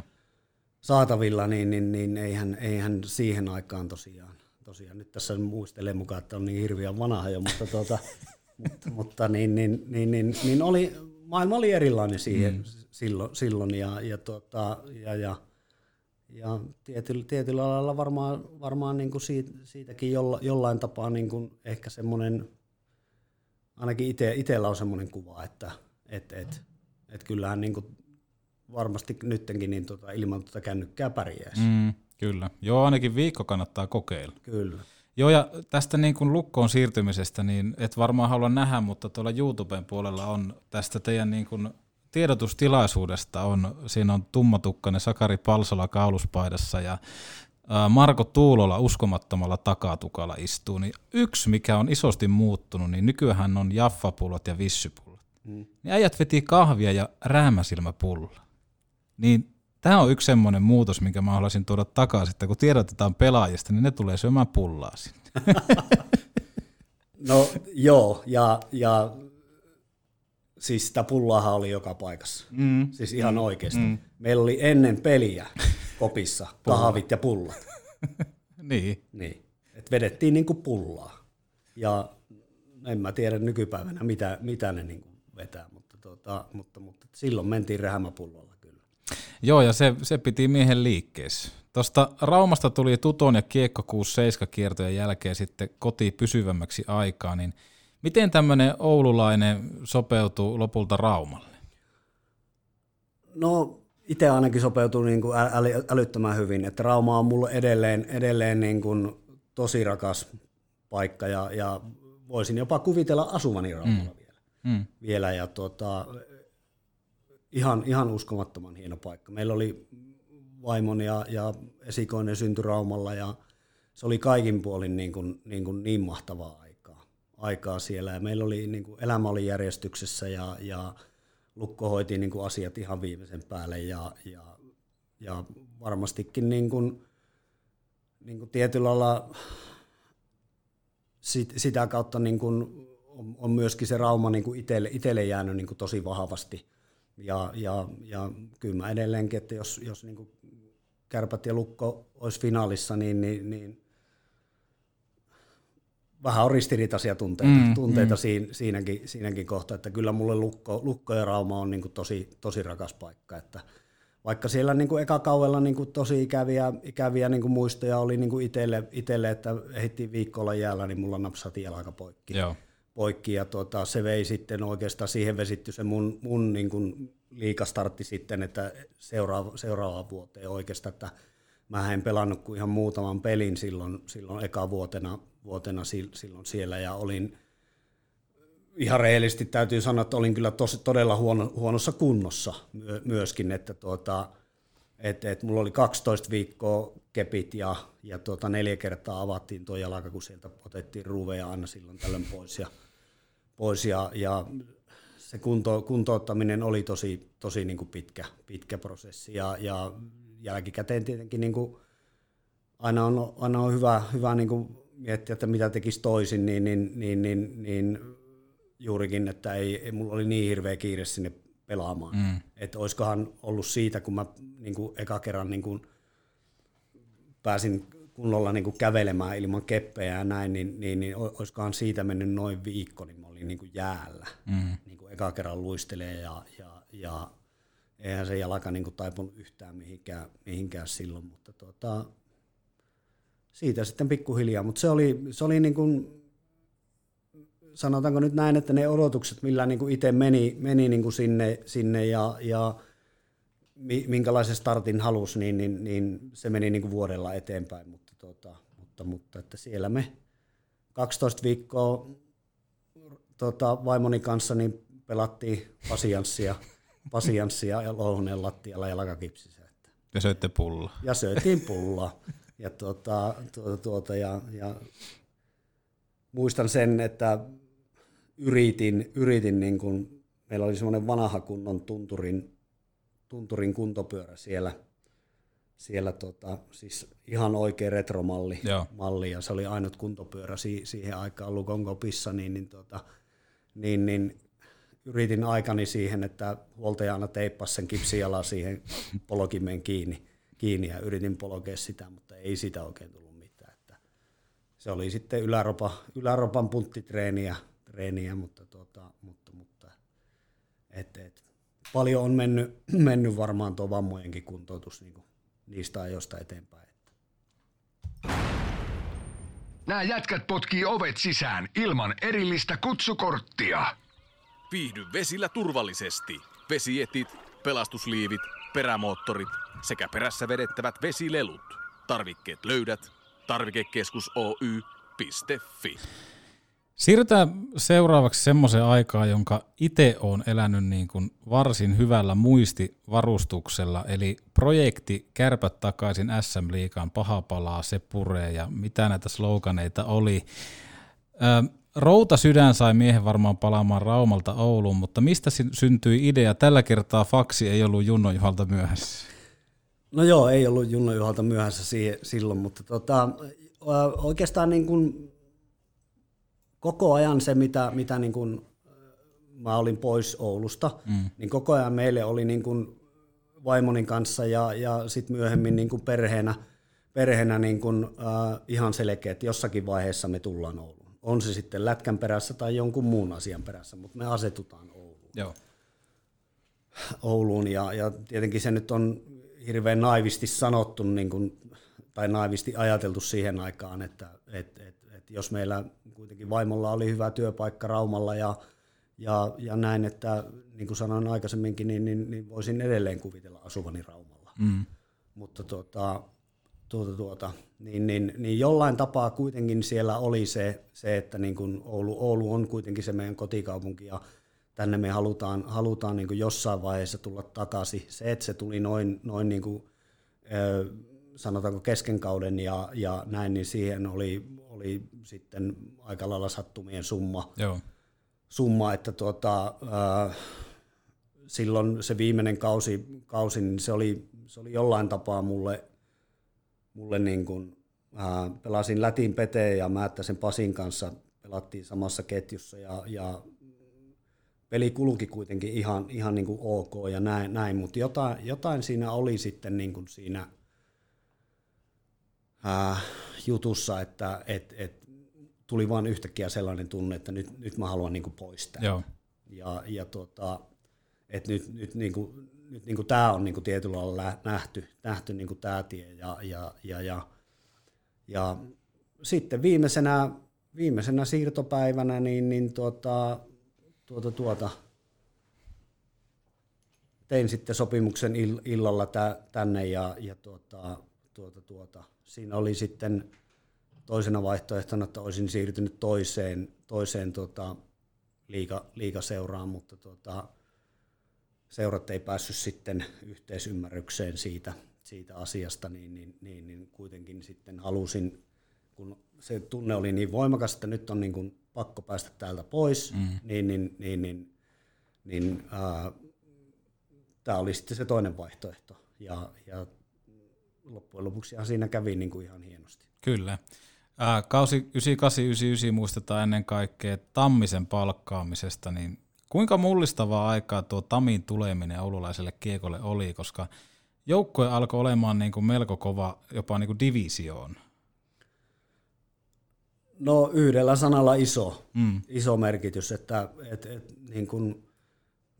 saatavilla, niin, niin, niin eihän, eihän siihen aikaan tosiaan, tosiaan, nyt tässä muistelen mukaan, että on niin hirveän vanha jo, mutta, tuota, mutta, mutta niin, niin, niin, niin, niin, oli, maailma oli erilainen siihen mm. silloin, silloin ja, ja, tuota, ja, ja, ja tietyllä, tietyllä lailla varmaan, varmaan niin kuin siitä, siitäkin jolla, jollain tapaa niin kuin ehkä semmoinen, ainakin ite, itsellä on semmoinen kuva, että et, et, et kyllähän niin kuin varmasti nyttenkin niin tota, ilman tuota kännykkää pärjäisi. Mm, kyllä. Joo, ainakin viikko kannattaa kokeilla. Kyllä. Joo, ja tästä niin kuin lukkoon siirtymisestä, niin et varmaan halua nähdä, mutta tuolla YouTuben puolella on tästä teidän niin kuin tiedotustilaisuudesta on, siinä on tummatukkainen Sakari Palsola kauluspaidassa ja Marko Tuulola uskomattomalla takatukalla istuu, niin yksi, mikä on isosti muuttunut, niin nykyään on jaffapullot ja vissypullot. Mm. Niin äijät veti kahvia ja räämäsilmäpulla. Niin tämä on yksi semmoinen muutos, minkä mä haluaisin tuoda takaisin, että kun tiedotetaan pelaajista, niin ne tulee syömään pullaa sinne. No joo, ja, ja siis sitä pullaahan oli joka paikassa. Mm. Siis ihan mm. oikeasti. Mm. Meillä oli ennen peliä kopissa kahvit ja pullat. niin. niin. Et vedettiin niinku pullaa. Ja en mä tiedä nykypäivänä, mitä, mitä ne niinku vetää, mutta, tota, mutta, mutta silloin mentiin rähmäpullolla. Joo, ja se, se piti miehen liikkeessä. Tuosta Raumasta tuli Tuton ja Kiekko 6-7 kiertojen jälkeen sitten koti pysyvämmäksi aikaa, niin miten tämmöinen oululainen sopeutuu lopulta Raumalle? No itse ainakin sopeutuu niin kuin äly, älyttömän hyvin, että Rauma on mulle edelleen, edelleen niin kuin tosi rakas paikka ja, ja voisin jopa kuvitella asuvani Raumalla mm. vielä. Mm. vielä ja tuota, ihan, ihan uskomattoman hieno paikka. Meillä oli vaimon ja, ja esikoinen synty Raumalla ja se oli kaikin puolin niin, kuin, niin, kuin niin mahtavaa aikaa, aikaa siellä. Ja meillä oli, niin kuin, elämä oli järjestyksessä ja, ja Lukko hoiti niin kuin asiat ihan viimeisen päälle ja, ja, ja varmastikin niin kuin, niin kuin tietyllä lailla sit, sitä kautta niin kuin on, on myöskin se Rauma niin kuin itselle, jäänyt niin kuin tosi vahvasti. Ja, ja, ja kyllä mä edelleenkin, että jos, jos niin kuin Kärpät ja Lukko olisi finaalissa, niin, niin, niin vähän on ristiriitaisia tunteita, mm, tunteita mm. Siinä, siinäkin, siinäkin kohtaa, että kyllä mulle Lukko, Lukko ja Rauma on niin kuin tosi, tosi rakas paikka, että vaikka siellä niin kuin eka kaudella niin kuin tosi ikäviä, ikäviä niin kuin muistoja oli niin kuin itselle, itselle, että ehittiin viikolla jäällä, niin mulla napsati jalka poikki. Joo. Poikki ja tuota, se vei sitten oikeastaan siihen vesitty se mun, mun niin kuin liikastartti sitten, että seuraava, seuraava vuoteen oikeastaan, että mä en pelannut kuin ihan muutaman pelin silloin, silloin eka vuotena, vuotena silloin siellä ja olin ihan rehellisesti täytyy sanoa, että olin kyllä tosi, todella huono, huonossa kunnossa myöskin, että tuota, et, et mulla oli 12 viikkoa kepit ja, ja tuota, neljä kertaa avattiin tuo jalka, kun sieltä otettiin ruuveja aina silloin tällöin pois ja, pois ja, ja se kunto, kuntouttaminen oli tosi, tosi niin kuin pitkä, pitkä prosessi ja, ja jälkikäteen tietenkin niin kuin aina on, aina on hyvä, hyvä niin kuin miettiä, että mitä tekisi toisin, niin, niin, niin, niin, niin juurikin, että ei, ei, mulla oli niin hirveä kiire sinne pelaamaan. Mm. Että olisikohan ollut siitä, kun mä niin kuin eka kerran niin kuin pääsin kunnolla niin kuin kävelemään ilman keppejä ja näin, niin, niin, niin olisikohan siitä mennyt noin viikko, niin mä olin niin kuin jäällä. Mm. Niin kuin eka kerran luistelee ja, ja, ja eihän se jalka niin kuin taipunut yhtään mihinkään, mihinkään silloin, mutta tuota, siitä sitten pikkuhiljaa. Mutta se oli, se oli niin kuin, sanotaanko nyt näin, että ne odotukset, millä niin kuin itse meni, meni niin kuin sinne, sinne ja, ja minkälaisen startin halusi, niin, niin, niin se meni niin kuin vuodella eteenpäin, mutta, tuota, mutta, mutta että siellä me 12 viikkoa tota, vaimoni kanssa niin pelattiin pasianssia, pasianssia ja louhuneen lattialla ja lakakipsissä. Että. Ja söitte pulla. Ja söitiin pulla. ja, tuota, tuota, tuota, ja, ja muistan sen, että yritin, yritin niin kuin, meillä oli semmoinen vanha kunnon tunturin, tunturin kuntopyörä siellä, siellä tota, siis ihan oikea retromalli malli, ja se oli ainut kuntopyörä si, siihen aikaan Lukon kopissa, niin, niin, tota, niin, niin yritin aikani siihen, että huoltaja aina teippasi sen kipsijalan siihen polkimeen kiinni, kiinni ja yritin polkea sitä, mutta ei sitä oikein tullut mitään. Että se oli sitten yläropa, yläropan punttitreeniä, treeniä, mutta, tuota, mutta, mutta et, et, paljon on mennyt, mennyt varmaan tuo vammojenkin kuntoutus niin niistä ajoista eteenpäin. Nämä jätkät potkii ovet sisään ilman erillistä kutsukorttia. Viihdy vesillä turvallisesti. Vesietit, pelastusliivit, perämoottorit sekä perässä vedettävät vesilelut. Tarvikkeet löydät tarvikekeskus Oy.fi. Siirrytään seuraavaksi semmoiseen aikaan, jonka itse olen elänyt niin kuin varsin hyvällä muistivarustuksella, eli projekti Kärpät takaisin SM Liikaan, paha palaa, se puree ja mitä näitä sloganeita oli. Routa sydän sai miehen varmaan palaamaan Raumalta Ouluun, mutta mistä syntyi idea? Tällä kertaa faksi ei ollut Junno Juhalta myöhässä. No joo, ei ollut Junno Juhalta myöhässä siihen, silloin, mutta tota, oikeastaan niin kuin koko ajan se, mitä, mitä niin kuin mä olin pois Oulusta, mm. niin koko ajan meille oli niin kuin vaimonin kanssa ja, ja sitten myöhemmin niin kuin perheenä, perheenä niin kuin, äh, ihan selkeä, että jossakin vaiheessa me tullaan Ouluun. On se sitten lätkän perässä tai jonkun muun asian perässä, mutta me asetutaan Ouluun. Joo. Ouluun ja, ja tietenkin se nyt on hirveän naivisti sanottu niin kuin, tai naivisti ajateltu siihen aikaan, että et, et, et jos meillä kuitenkin vaimolla oli hyvä työpaikka Raumalla ja, ja, ja näin, että niin kuin sanoin aikaisemminkin, niin, niin, niin voisin edelleen kuvitella asuvani Raumalla. Mm. Mutta tuota, tuota, tuota, niin, niin, niin jollain tapaa kuitenkin siellä oli se, se että niin kuin Oulu, Oulu on kuitenkin se meidän kotikaupunki ja tänne me halutaan, halutaan niin kuin jossain vaiheessa tulla takaisin. Se, että se tuli noin, noin niin kuin, sanotaanko keskenkauden ja, ja näin, niin siihen oli, oli sitten aika lailla sattumien summa. Joo. summa että tuota, äh, silloin se viimeinen kausi, kausi niin se, oli, se oli jollain tapaa mulle, mulle niin kuin, äh, pelasin Lätin Peteen ja Määttäisen Pasin kanssa, pelattiin samassa ketjussa ja, ja peli kulki kuitenkin ihan, ihan niin kuin ok ja näin, näin mutta jotain, jotain siinä oli sitten niin kuin siinä – äh, jutussa, että et, et, tuli vain yhtäkkiä sellainen tunne, että nyt, nyt mä haluan niin poistaa. Joo. Ja, ja tota, että nyt, nyt, niin kuin, nyt niin kuin tämä on niin kuin tietyllä lailla nähty, nähty niin kuin tämä tie. Ja, ja, ja, ja, ja sitten viimeisenä, viimeisenä siirtopäivänä niin, niin tuota, tuota, tuota, tein sitten sopimuksen illalla tänne ja, ja tuota, tuota, tuota, siinä oli sitten toisena vaihtoehtona, että olisin siirtynyt toiseen, toiseen tota, liiga, liigaseuraan, mutta tota, seurat ei päässyt sitten yhteisymmärrykseen siitä, siitä asiasta, niin, niin, niin, niin kuitenkin sitten halusin, kun se tunne oli niin voimakas, että nyt on niin kuin pakko päästä täältä pois, mm. niin, niin, niin, niin, niin äh, tämä oli sitten se toinen vaihtoehto. Ja, ja loppujen lopuksi siinä kävi niin kuin ihan hienosti. Kyllä. Ää, kausi 98-99 muistetaan ennen kaikkea Tammisen palkkaamisesta, niin kuinka mullistavaa aikaa tuo Tamin tuleminen oululaiselle kiekolle oli, koska joukkue alkoi olemaan niin kuin melko kova jopa niin kuin divisioon? No yhdellä sanalla iso, mm. iso merkitys, että et, et, niin kuin,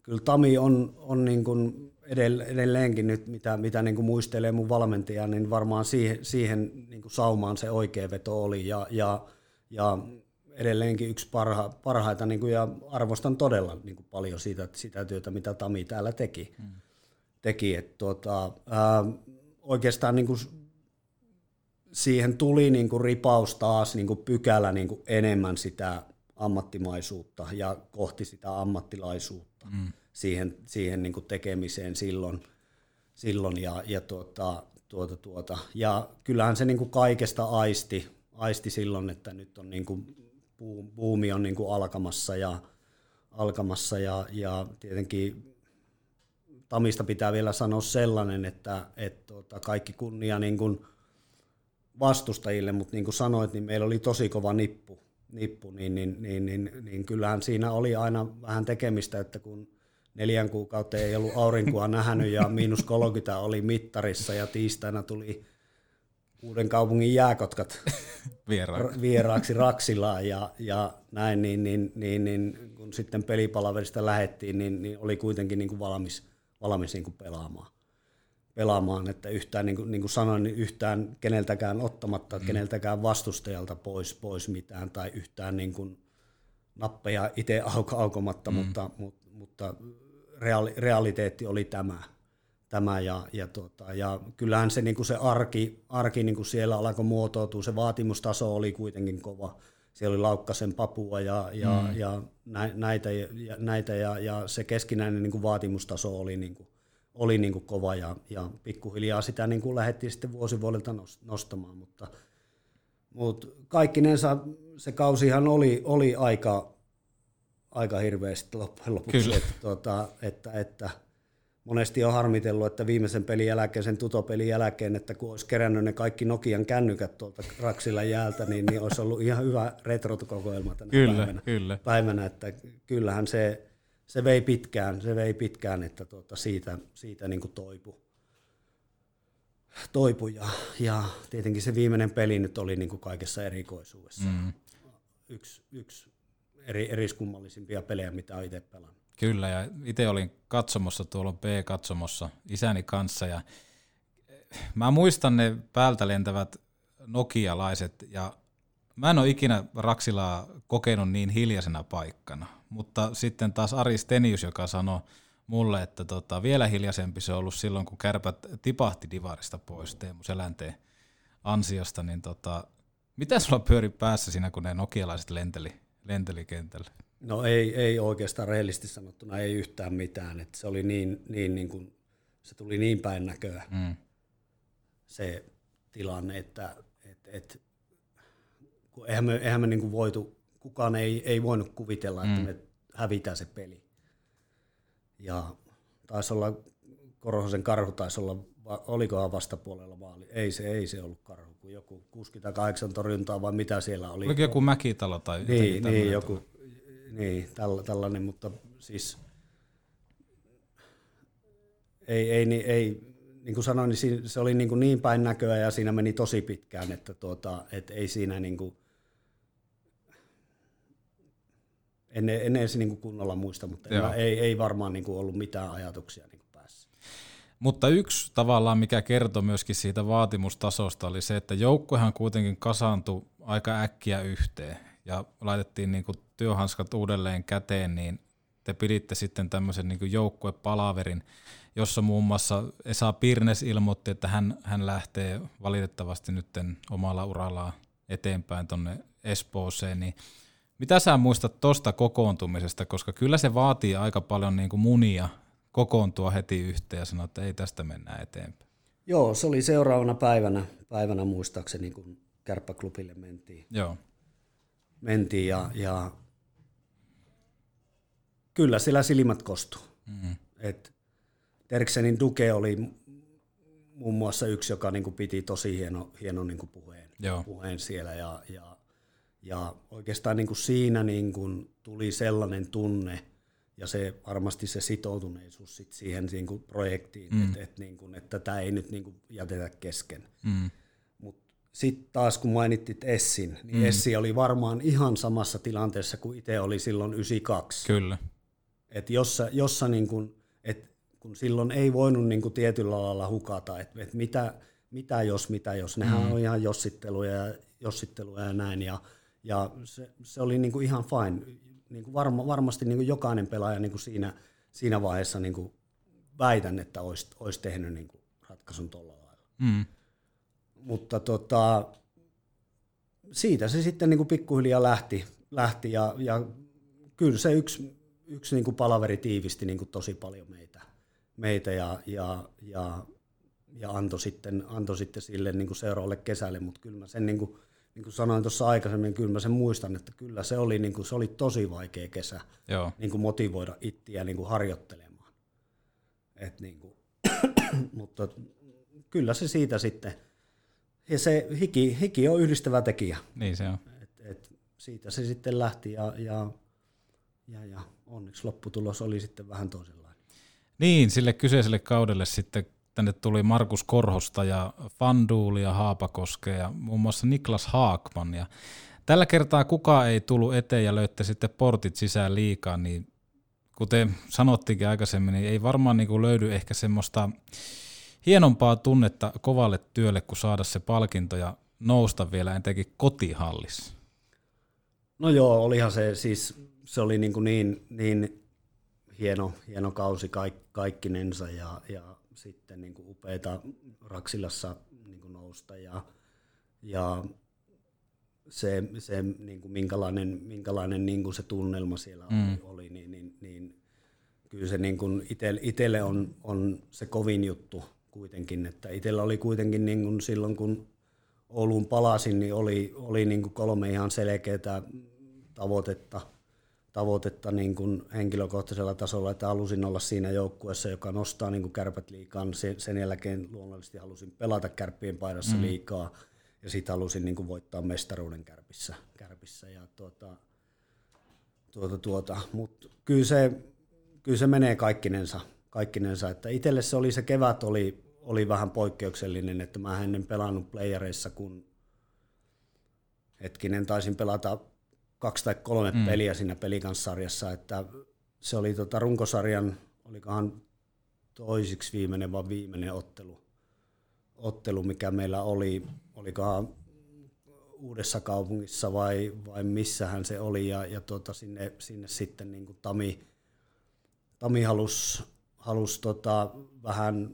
kyllä Tami on, on niin kuin edelleenkin nyt, mitä, mitä niin kuin muistelee mun valmentaja, niin varmaan siihen, siihen niin kuin saumaan se oikea veto oli. Ja, ja, ja edelleenkin yksi parha, parhaita, niin kuin, ja arvostan todella niin kuin paljon siitä, sitä työtä, mitä Tami täällä teki. Hmm. teki että tuota, ää, oikeastaan niin kuin, siihen tuli niin kuin ripaus taas niin kuin pykälä niin kuin enemmän sitä ammattimaisuutta ja kohti sitä ammattilaisuutta. Hmm siihen, siihen niin kuin tekemiseen silloin, silloin ja, ja, tuota, tuota, tuota. ja kyllähän se niin kuin kaikesta aisti, aisti silloin, että nyt on niin kuin, buumi on niin kuin alkamassa ja, alkamassa ja, ja tietenkin Tamista pitää vielä sanoa sellainen, että, että tuota, kaikki kunnia niin kuin vastustajille, mutta niin kuin sanoit, niin meillä oli tosi kova nippu, nippu niin, niin, niin, niin, niin kyllähän siinä oli aina vähän tekemistä, että kun neljän kuukautta ei ollut aurinkoa nähnyt ja miinus 30 oli mittarissa ja tiistaina tuli uuden kaupungin jääkotkat Vieraan. vieraaksi Raksilaan ja, ja näin, niin, niin, niin, niin, kun sitten pelipalaverista lähettiin, niin, niin oli kuitenkin niin kuin valmis, valmis niin kuin pelaamaan. pelaamaan, että yhtään, niin kuin, niin kuin sanoin, niin yhtään keneltäkään ottamatta, mm. keneltäkään vastustajalta pois, pois mitään tai yhtään niin kuin nappeja itse auko, aukomatta, mm. mutta, mutta, mutta reaali, realiteetti oli tämä. tämä ja, ja, tuota, ja kyllähän se, niin kuin se arki, arki niin kuin siellä alkoi muotoutua, se vaatimustaso oli kuitenkin kova. Siellä oli Laukkasen papua ja, ja, mm. ja näitä, ja, näitä ja, ja se keskinäinen niin kuin vaatimustaso oli, niin kuin, oli niin kuin kova ja, ja pikkuhiljaa sitä niin kuin lähdettiin sitten vuosivuodelta nostamaan, mutta, mutta kaikkinensa se kausihan oli, oli aika, aika hirveästi loppujen lopuksi, Kyllä. että, tuota, että, että monesti on harmitellut, että viimeisen pelin jälkeen, sen tutopelin jälkeen, että kun olisi kerännyt ne kaikki Nokian kännykät tuolta Raksilla jäältä, niin, niin olisi ollut ihan hyvä retrokokoelma tänä kyllä, päivänä, kyllä. päivänä, että kyllähän se, se vei pitkään, se vei pitkään, että tuota, siitä, siitä niin kuin toipui. Toipu ja, ja tietenkin se viimeinen peli nyt oli niin kuin kaikessa erikoisuudessa. Mm. Yksi, yksi eri, eriskummallisimpia pelejä, mitä olen itse pelannut. Kyllä, ja itse olin katsomossa tuolla B-katsomossa isäni kanssa, ja mä muistan ne päältä lentävät nokialaiset, ja mä en ole ikinä Raksilaa kokenut niin hiljaisena paikkana, mutta sitten taas Ari Stenius, joka sanoi mulle, että tota, vielä hiljaisempi se on ollut silloin, kun kärpät tipahti divarista pois Teemu Selänteen ansiosta, niin tota, mitä sulla pyöri päässä siinä, kun ne nokialaiset lenteli, lenteli kentälle? No ei, ei oikeastaan rehellisesti sanottuna, ei yhtään mitään. Et se oli niin, niin, niin kuin, se tuli niin päin näköä mm. se tilanne, että et, et, kun eihän me, eihän me niin kuin voitu, kukaan ei, ei voinut kuvitella, että mm. me hävitään se peli. Ja taisi olla, Korhosen karhu taisi olla, olikohan vastapuolella vaali. Ei se, ei se ollut karhu, kun joku 68 torjuntaa vai mitä siellä oli. Oliko joku mäkitalo tai Niin, niin joku, niin, tällainen, mutta siis ei, ei, ei, ei niin kuin sanoin, niin se oli niin, kuin niin päin näköä ja siinä meni tosi pitkään, että tuota, et ei siinä niin kuin, en, en edes niin kuin kunnolla muista, mutta ei, ei varmaan niin kuin ollut mitään ajatuksia niin. Mutta yksi tavallaan, mikä kertoi myöskin siitä vaatimustasosta, oli se, että joukkuehan kuitenkin kasaantui aika äkkiä yhteen ja laitettiin niin kuin työhanskat uudelleen käteen, niin te piditte sitten tämmöisen niin joukkuepalaverin, jossa muun muassa Esa Pirnes ilmoitti, että hän, hän lähtee valitettavasti nyt omalla urallaan eteenpäin tuonne Espooseen, niin mitä sä muistat tuosta kokoontumisesta, koska kyllä se vaatii aika paljon niin kuin munia kokoontua heti yhteen ja sanoa, että ei tästä mennä eteenpäin. Joo, se oli seuraavana päivänä, päivänä muistaakseni, kun kärppäklubille mentiin. Joo. Mentiin ja, ja kyllä sillä silmät kostu. Mm. Et Terksenin Duke oli muun muassa yksi, joka niin kuin piti tosi hieno, hieno niin kuin puheen, Joo. puheen siellä. Ja, ja, ja oikeastaan niin kuin siinä niin kuin tuli sellainen tunne, ja se varmasti se sitoutuneisuus sit siihen niin kuin projektiin, mm. että et, niin kuin, että tätä ei nyt niin kuin jätetä kesken. Mm. Mutta sitten taas kun mainittit Essin, niin mm. Essi oli varmaan ihan samassa tilanteessa kuin itse oli silloin 92. Kyllä. Et jossa, jossa niin kun, et kun silloin ei voinut niin kun tietyllä lailla hukata, että et mitä, mitä jos, mitä jos. Nehän mm. on ihan jossitteluja ja, jossitteluja ja näin. Ja, ja se, se oli niin kuin ihan fine. Niin kuin varma, varmasti niin kuin jokainen pelaaja niin kuin siinä, siinä vaiheessa niin kuin väitän, että olisi, olisi tehnyt niin kuin ratkaisun tuolla lailla. Mm. Mutta tota, siitä se sitten niin kuin pikkuhiljaa lähti, lähti ja, ja kyllä se yksi yksi niin kuin palaveri tiivisti niin kuin tosi paljon meitä, meitä ja, ja, ja, ja antoi, sitten, antoi sitten sille niin kuin seuraavalle kesälle, mutta kyllä mä sen niin kuin, niin kuin sanoin tuossa aikaisemmin, kyllä mä sen muistan, että kyllä se oli, niin kuin, se oli tosi vaikea kesä Joo. Niin kuin motivoida itseä niin kuin harjoittelemaan. Et niin kuin, mutta kyllä se siitä sitten, ja se hiki, hiki on yhdistävä tekijä. Niin se on. Et, et siitä se sitten lähti ja, ja, ja, ja onneksi lopputulos oli sitten vähän toisenlainen. Niin, sille kyseiselle kaudelle sitten tänne tuli Markus Korhosta ja Fanduulia Haapakoskea ja muun muassa Niklas Haakman. Ja tällä kertaa kukaan ei tullut eteen ja löytte sitten portit sisään liikaa, niin kuten sanottiinkin aikaisemmin, niin ei varmaan niin kuin löydy ehkä semmoista hienompaa tunnetta kovalle työlle, kuin saada se palkinto ja nousta vielä etenkin kotihallissa. No joo, olihan se siis, se oli niin, kuin niin, niin hieno, hieno kausi kaik, kaikkinensa ja, ja sitten niin kuin upeita Raksilassa niin kuin nousta ja, ja se, se niin kuin minkälainen, minkälainen niin kuin se tunnelma siellä mm. oli, oli niin, niin, niin kyllä se niin kuin itelle, itelle on, on se kovin juttu kuitenkin, että itsellä oli kuitenkin niin kuin silloin kun Ouluun palasin, niin oli, oli niin kuin kolme ihan selkeää tavoitetta, tavoitetta niin kuin henkilökohtaisella tasolla, että halusin olla siinä joukkueessa, joka nostaa niin kuin kärpät liikaan. Sen, sen jälkeen luonnollisesti halusin pelata kärppien paidassa mm. liikaa ja sitten halusin niin kuin voittaa mestaruuden kärpissä. kärpissä ja tuota, tuota, tuota. Mutta kyllä se, kyllä se menee kaikkinensa, kaikkinensa. Että itselle se oli se kevät oli, oli vähän poikkeuksellinen, että mä ennen pelannut playereissa, kun hetkinen taisin pelata kaksi tai kolme mm. peliä siinä pelikanssarjassa, että se oli tota runkosarjan, olikohan toisiksi viimeinen vai viimeinen ottelu, ottelu, mikä meillä oli, olikohan uudessa kaupungissa vai, vai missähän se oli, ja, ja tuota, sinne, sinne sitten niin kuin Tami, Tami halusi halus tota, vähän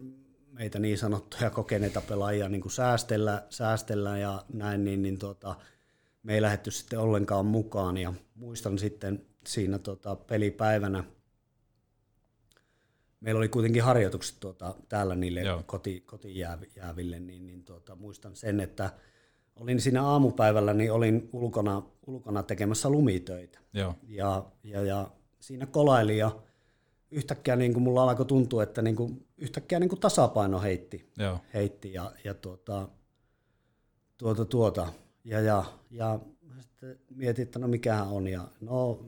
meitä niin sanottuja kokeneita pelaajia niin kuin säästellä, säästellä ja näin, niin, niin tota, me ei lähdetty sitten ollenkaan mukaan. Ja muistan sitten siinä tota, pelipäivänä, meillä oli kuitenkin harjoitukset tuota, täällä niille Joo. koti, kotijääville, niin, niin tuota, muistan sen, että olin siinä aamupäivällä, niin olin ulkona, ulkona tekemässä lumitöitä. Joo. Ja, ja, ja siinä kolaili ja yhtäkkiä niin kuin mulla alkoi tuntua, että niin kuin, yhtäkkiä niin kuin tasapaino heitti, Joo. heitti ja, ja tuota, tuota, tuota, ja, ja, ja sitten mietin, että no mikähän on ja no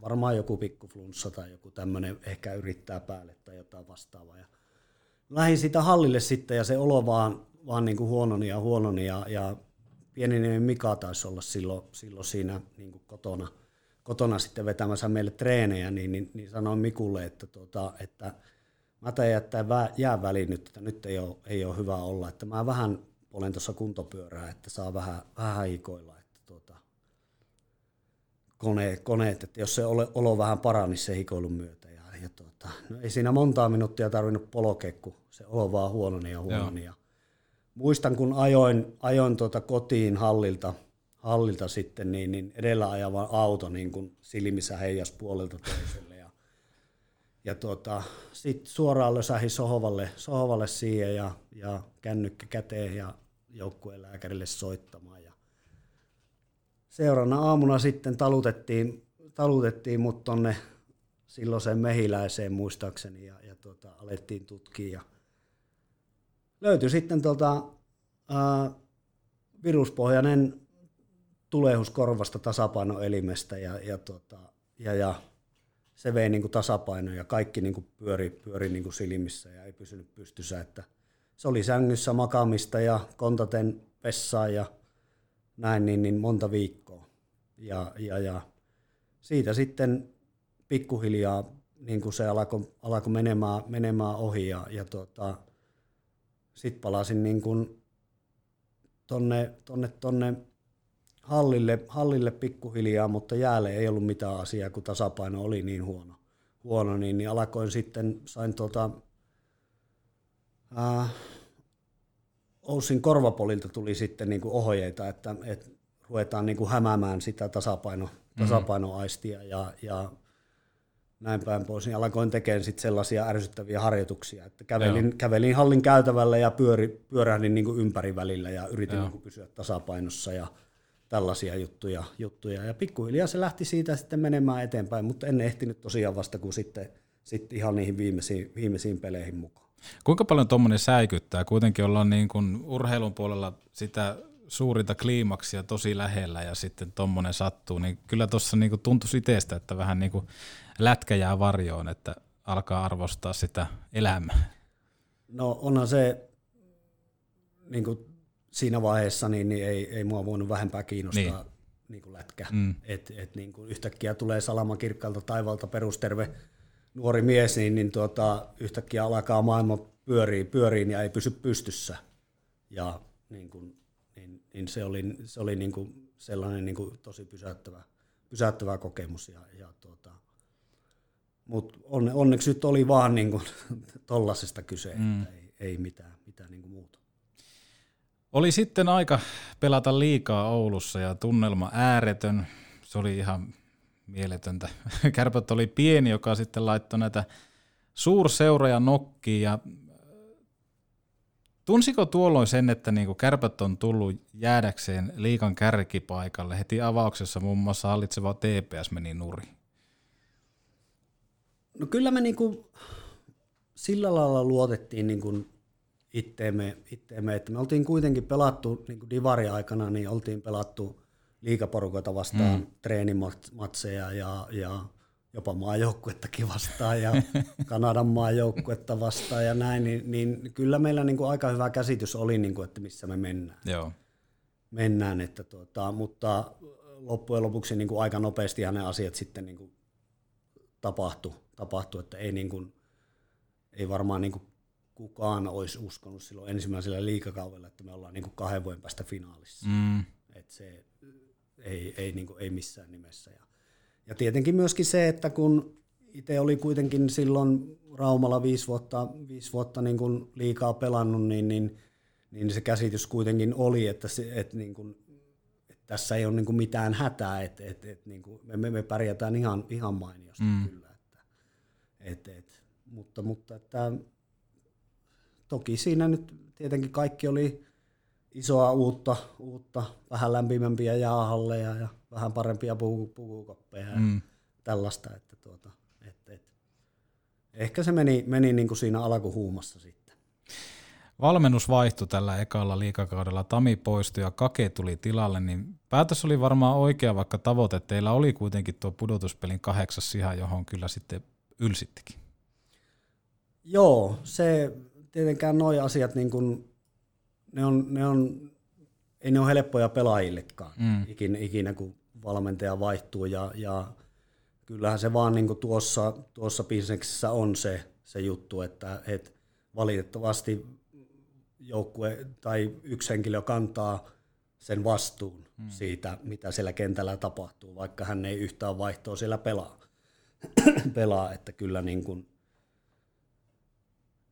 varmaan joku pikku flunssa tai joku tämmöinen ehkä yrittää päälle tai jotain vastaavaa. Ja lähdin siitä hallille sitten ja se olo vaan, vaan niin kuin huononi ja huononi ja, ja pieni Mika taisi olla silloin, silloin siinä niin kuin kotona – kotona sitten vetämässä meille treenejä, niin, niin, niin sanoin Mikulle, että, tuota, että mä teen jättää jää väliin nyt, että nyt ei ole, ei ole hyvä olla, että mä vähän olen tuossa kuntopyörää, että saa vähän, vähän hikoilla, että tuota, kone, koneet, että jos se ole, olo vähän parani se hikoilun myötä. Ja, ja tuota, no ei siinä montaa minuuttia tarvinnut polkea, kun se olo vaan huononi ja huononi. Ja muistan, kun ajoin, ajoin tuota kotiin hallilta, hallilta sitten, niin, niin edellä ajava auto niin kuin silmissä heijas puolelta toiselle. Ja, ja tuota, sitten suoraan lösähi sohovalle, sohovalle siihen ja, ja kännykkä käteen ja joukkueen lääkärille soittamaan. Ja seuraavana aamuna sitten talutettiin, talutettiin mut tonne silloiseen mehiläiseen muistaakseni ja, ja tuota, alettiin tutkia. Ja löytyi sitten tuota, ää, viruspohjainen tulehus korvasta tasapainoelimestä ja, ja, tota, ja, ja se vei niin kuin tasapaino ja kaikki niin kuin pyöri, pyöri niin kuin silmissä ja ei pysynyt pystyssä. Että se oli sängyssä makamista ja kontaten vessaa ja näin niin, niin monta viikkoa. Ja, ja, ja siitä sitten pikkuhiljaa niin kuin se alkoi alko menemään, menemään ohi ja, ja tota, sitten palasin niin kuin tonne, tonne, tonne hallille, hallille pikkuhiljaa, mutta jäälle ei ollut mitään asiaa, kun tasapaino oli niin huono, huono niin, niin alkoin sitten, sain tuota, ää, Oussin korvapolilta tuli sitten niin kuin ohjeita, että, että ruvetaan niin kuin hämäämään sitä tasapaino, mm-hmm. tasapainoaistia ja, ja näin päin pois, niin alkoin tekemään sitten sellaisia ärsyttäviä harjoituksia, että kävelin, kävelin hallin käytävällä ja pyöri, pyörähdin niin kuin ympäri välillä ja yritin niin kuin pysyä tasapainossa ja tällaisia juttuja, juttuja. Ja pikkuhiljaa se lähti siitä sitten menemään eteenpäin, mutta en ehtinyt tosiaan vasta kuin sitten, sitten ihan niihin viimeisiin, viimeisiin peleihin mukaan. Kuinka paljon tuommoinen säikyttää? Kuitenkin ollaan niin kuin urheilun puolella sitä suurinta kliimaksia tosi lähellä ja sitten tuommoinen sattuu, niin kyllä tuossa niin tuntuisi itsestä, että vähän niin kuin lätkä jää varjoon, että alkaa arvostaa sitä elämää? No onhan se niin kuin siinä vaiheessa niin, niin ei, ei mua voinut vähempää kiinnostaa niin. Niin kuin lätkä. Mm. Et, et niin kuin yhtäkkiä tulee salama kirkkaalta taivalta perusterve nuori mies, niin, niin tuota, yhtäkkiä alkaa maailma pyörii, pyöriin ja ei pysy pystyssä. Ja niin kuin, niin, niin se oli, se oli niin kuin sellainen niin kuin tosi pysäyttävä, pysäyttävä kokemus. Ja, ja tuota, mutta onne, onneksi nyt oli vaan niin kuin tollasesta kyse, mm. että ei, ei mitään, mitään niin kuin muuta. Oli sitten aika pelata liikaa Oulussa ja tunnelma ääretön. Se oli ihan mieletöntä. Kärpät oli pieni, joka sitten laittoi näitä suurseuroja nokkiin ja Tunsiko tuolloin sen, että niinku kärpät on tullut jäädäkseen liikan kärkipaikalle? Heti avauksessa muun muassa hallitseva TPS meni nuri. No kyllä me niinku sillä lailla luotettiin niinku itteemme, itteemme, että me oltiin kuitenkin pelattu niinku divari-aikana, niin oltiin pelattu liikaporukoita vastaan mm. treenimatseja ja, ja jopa maajoukkuettakin vastaan ja Kanadan maajoukkuetta vastaan ja näin, niin, niin kyllä meillä niin kuin aika hyvä käsitys oli, niin kuin, että missä me mennään. Joo. mennään että tuota, mutta loppujen lopuksi niin kuin aika nopeasti ne asiat sitten niin kuin tapahtui, tapahtui, että ei, niin kuin, ei varmaan niin kuin kukaan olisi uskonut silloin ensimmäisellä liikakaudella, että me ollaan niin kuin kahden vuoden päästä finaalissa. Mm. Et se ei, ei, niin kuin, ei missään nimessä. Ja ja tietenkin myöskin se, että kun itse oli kuitenkin silloin Raumalla viisi vuotta, viisi vuotta niin kuin liikaa pelannut, niin, niin, niin se käsitys kuitenkin oli, että, se, että, niin kuin, että tässä ei ole niin kuin mitään hätää, että, että, että niin kuin me, me pärjätään ihan, ihan mainiosti mm. kyllä. Että, että, että, mutta mutta että, toki siinä nyt tietenkin kaikki oli isoa uutta, uutta vähän lämpimämpiä jäähalleja ja vähän parempia pukukoppeja ja mm. tällaista. Että tuota, et, et. Ehkä se meni, meni niin kuin siinä alkuhuumassa sitten. Valmennus vaihtui tällä ekalla liikakaudella. Tami poistui ja Kake tuli tilalle, niin päätös oli varmaan oikea, vaikka tavoite teillä oli kuitenkin tuo pudotuspelin kahdeksas siha, johon kyllä sitten ylsittikin. Joo, se tietenkään nuo asiat niin kuin ne on, ne on, ei ne ole helppoja pelaajillekaan mm. ikinä, ikinä, kun valmentaja vaihtuu ja, ja kyllähän se vaan niin tuossa, tuossa bisneksessä on se, se juttu, että, että valitettavasti joukkue tai yksi henkilö kantaa sen vastuun mm. siitä, mitä siellä kentällä tapahtuu, vaikka hän ei yhtään vaihtoa siellä pelaa. pelaa että kyllä niin kuin,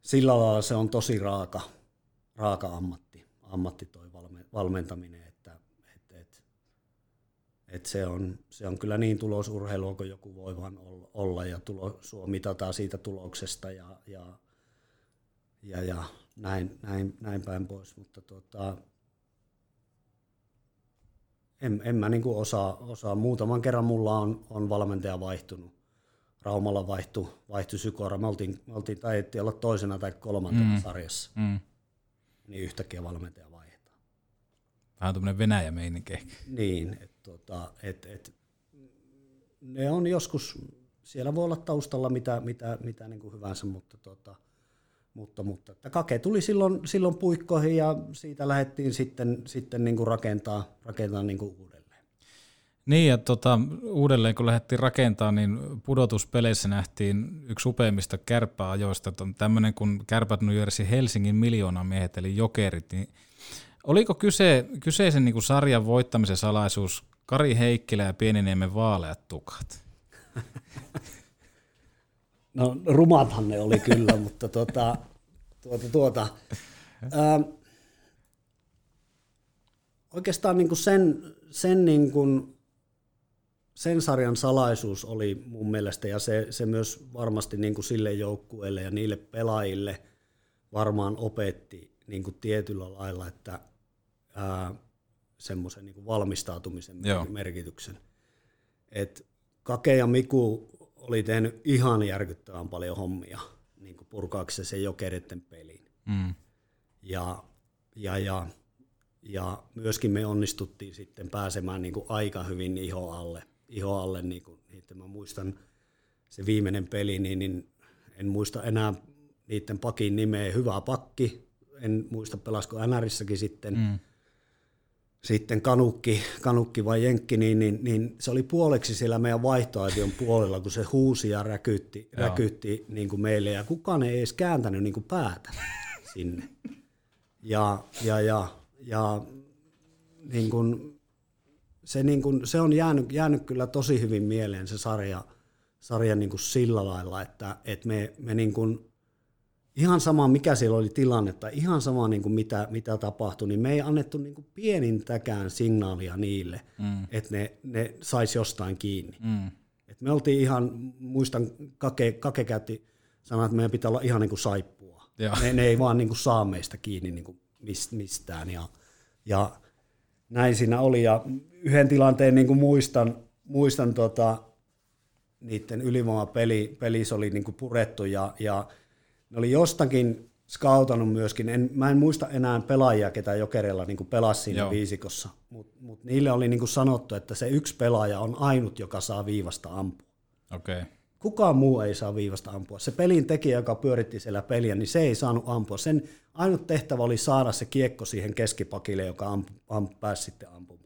sillä lailla se on tosi raaka, raaka ammatti, ammatti toi valmentaminen, että et, et, et se, on, se on kyllä niin tulosurheilua kuin joku voi vaan olla ja tulo, sua mitataan siitä tuloksesta ja, ja, ja, ja näin, näin, näin päin pois, mutta tota, en, en mä niin osaa, osaa. Muutaman kerran mulla on, on valmentaja vaihtunut. Raumalla vaihtui, vaihtui Sykora. Me oltiin, me oltiin taidettiin olla toisena tai kolmantena mm. sarjassa. Mm niin yhtäkkiä valmentaja vaihdetaan. Vähän tämmöinen Venäjä-meininki ehkä. Niin, että tota, et, et, ne on joskus, siellä voi olla taustalla mitä, mitä, mitä niin kuin hyvänsä, mutta, tota, mutta, mutta että Kake tuli silloin, silloin puikkoihin ja siitä lähdettiin sitten, sitten niin kuin rakentaa, rakentaa niin kuin uudelleen. Niin, ja tota, uudelleen kun lähdettiin rakentamaan, niin pudotuspeleissä nähtiin yksi upeimmista kärppäajoista, tämmöinen kuin Kärpät New Jersey Helsingin miljoonamiehet, eli jokerit, niin oliko kyse, kyseisen niin kuin sarjan voittamisen salaisuus Kari Heikkilä ja Pieniniemen vaaleat tukat? No rumathan ne oli kyllä, mutta tuota, tuota, tuota, ää, oikeastaan niin kuin sen, sen niin kuin sen sarjan salaisuus oli mun mielestä, ja se, se myös varmasti niin kuin sille joukkueelle ja niille pelaajille varmaan opetti niin kuin tietyllä lailla, että semmoisen niin valmistautumisen Joo. merkityksen. Et Kake ja Miku oli tehnyt ihan järkyttävän paljon hommia niin kuin purkaakseen sen jokeritten pelin. Mm. Ja, ja, ja, ja myöskin me onnistuttiin sitten pääsemään niin kuin aika hyvin iho alle iho alle, niin kuin, että mä muistan. Se viimeinen peli, niin, niin en muista enää niiden pakin nimeä, hyvä pakki, en muista pelasko NRissäkin sitten, mm. sitten kanukki, kanukki vai jenkki, niin, niin, niin, se oli puoleksi siellä meidän vaihtoaition puolella, kun se huusi ja räkytti, räkytti niin kuin meille, ja kukaan ei edes kääntänyt niin kuin päätä sinne. Ja, ja, ja, ja niin kuin, se, niin kuin, se on jäänyt, jäänyt kyllä tosi hyvin mieleen se sarja, sarja niin kuin sillä lailla, että, että me, me niin kuin, ihan sama mikä siellä oli tilanne tai ihan sama niin kuin mitä, mitä tapahtui, niin me ei annettu niin kuin pienintäkään signaalia niille, mm. että ne, ne saisi jostain kiinni. Mm. Et me oltiin ihan, muistan Kake, Kake käytti sanaa, että meidän pitää olla ihan niin kuin saippua. Ne, ne ei vaan niin kuin saa meistä kiinni niin kuin mistään. Ja, ja näin siinä oli. Ja yhden tilanteen niin kuin muistan, muistan tota, niiden ylivoimapeli pelissä oli niin kuin purettu ja, ja ne oli jostakin skautannut myöskin, en, mä en muista enää pelaajia, ketä Jokerilla niin pelasi siinä Joo. viisikossa, mutta mut niille oli niin kuin sanottu, että se yksi pelaaja on ainut, joka saa viivasta ampua. Okay. Kukaan muu ei saa viivasta ampua. Se pelin tekijä, joka pyöritti siellä peliä, niin se ei saanut ampua. Sen ainut tehtävä oli saada se kiekko siihen keskipakille, joka amp, amp, pääsi sitten ampumaan.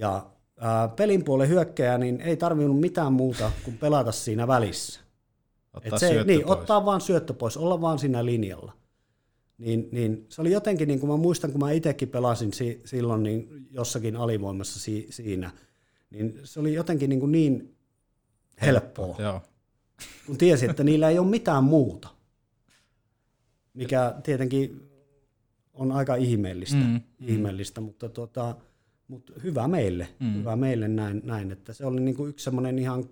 Ja ää, pelin puolen hyökkäjä, niin ei tarvinnut mitään muuta kuin pelata siinä välissä. Ottaa Et se, syöttö niin, pois. ottaa vaan syöttö pois, olla vaan siinä linjalla. Niin, niin se oli jotenkin, niin kuin mä muistan, kun mä itsekin pelasin si, silloin niin jossakin alivoimassa si, siinä, niin se oli jotenkin niin, kuin niin helppoa, Joo. kun tiesi, että niillä ei ole mitään muuta. Mikä tietenkin on aika ihmeellistä, Mm, mm, ihmeellistä mutta, tota, mutta hyvä meille, mm. hyvä meille näin, näin, että se oli niin kuin yksi semmoinen ihan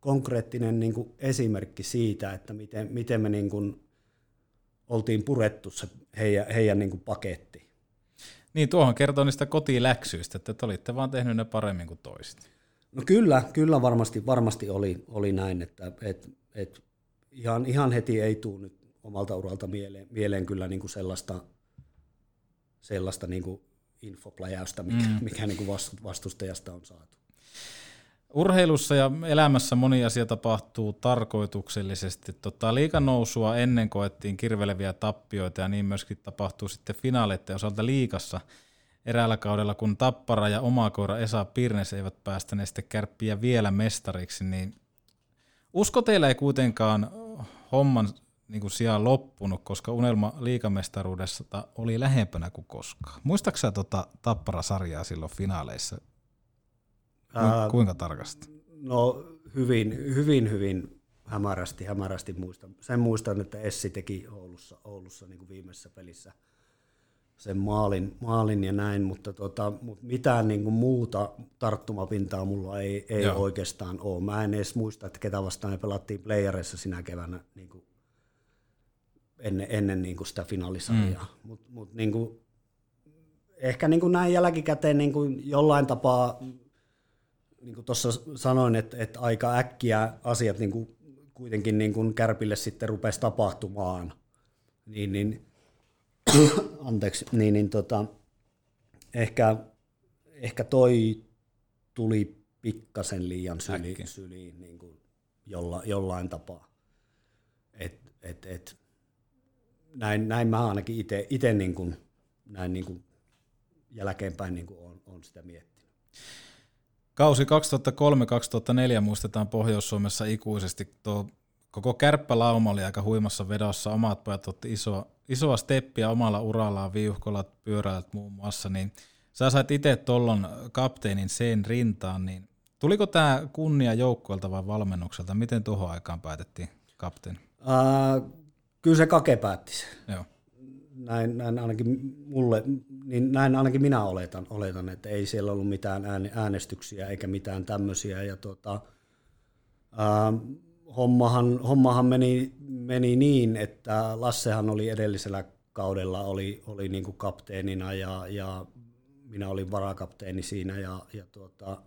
konkreettinen niin kuin esimerkki siitä, että miten, miten me niin kuin oltiin purettu se heidän, heidän niin kuin paketti. Niin, tuohon kertoo niistä kotiläksyistä, että te olitte vaan tehnyt ne paremmin kuin toiset. No kyllä, kyllä varmasti, varmasti oli, oli näin, että et, et ihan, ihan heti ei tule nyt omalta uralta mieleen, mieleen kyllä niin kuin sellaista, sellaista niin kuin infopläjäystä, mikä, mm. mikä niin kuin vast- vastustajasta on saatu. Urheilussa ja elämässä moni asia tapahtuu tarkoituksellisesti. Tota, liikan nousua ennen koettiin kirveleviä tappioita ja niin myöskin tapahtuu sitten finaaleiden osalta liikassa eräällä kaudella, kun Tappara ja omakoira Esa Pirnes eivät päästäneet sitten kärppiä vielä mestariksi, niin usko teillä ei kuitenkaan homman niin kuin sijaan loppunut, koska unelma liikamestaruudessa oli lähempänä kuin koskaan. Muistaaksä tota Tappara-sarjaa silloin finaaleissa? Ää, Kuinka tarkasti? No hyvin, hyvin, hyvin hämärästi, hämärästi muistan. Sen muistan, että Essi teki Oulussa, Oulussa niin kuin viimeisessä pelissä sen maalin, maalin ja näin, mutta, tota, mutta mitään niin kuin muuta tarttumapintaa mulla ei, ei Joo. oikeastaan ole. Mä en edes muista, että ketä vastaan me pelattiin playereissa sinä keväänä niin kuin ennen, ennen niin kuin sitä finaalisarjaa. Mm. Mutta mut, niin kuin, ehkä niin kuin näin jälkikäteen niin kuin jollain tapaa niin kuin tuossa sanoin, että, että aika äkkiä asiat niin kuin kuitenkin niin kuin Kärpille sitten rupesi tapahtumaan, niin, niin anteeksi, niin, niin tota, ehkä, ehkä toi tuli pikkasen liian syli, syliin niin kuin jolla, jollain tapaa. Et, et, et, näin, näin mä ainakin itse niin kuin, näin niin kuin jälkeenpäin niin kuin on, on sitä miettinyt. Kausi 2003-2004 muistetaan Pohjois-Suomessa ikuisesti. Tuo koko kärppälauma oli aika huimassa vedossa. Omat pojat otti isoa, isoa steppiä omalla urallaan, viuhkolat, pyöräilet muun muassa. Niin sä sait itse tollon kapteenin sen rintaan, niin tuliko tämä kunnia joukkueelta vai valmennukselta? Miten tuohon aikaan päätettiin kapteeni? Ää, kyllä se Kake päätti sen. Joo. näin, näin ainakin mulle, niin näin ainakin minä oletan, oletan että ei siellä ollut mitään ääne- äänestyksiä eikä mitään tämmöisiä. Ja tota, ää, hommahan, hommahan meni, meni niin, että Lassehan oli edellisellä kaudella oli, oli niin kuin kapteenina ja, ja minä olin varakapteeni siinä ja, ja tuota,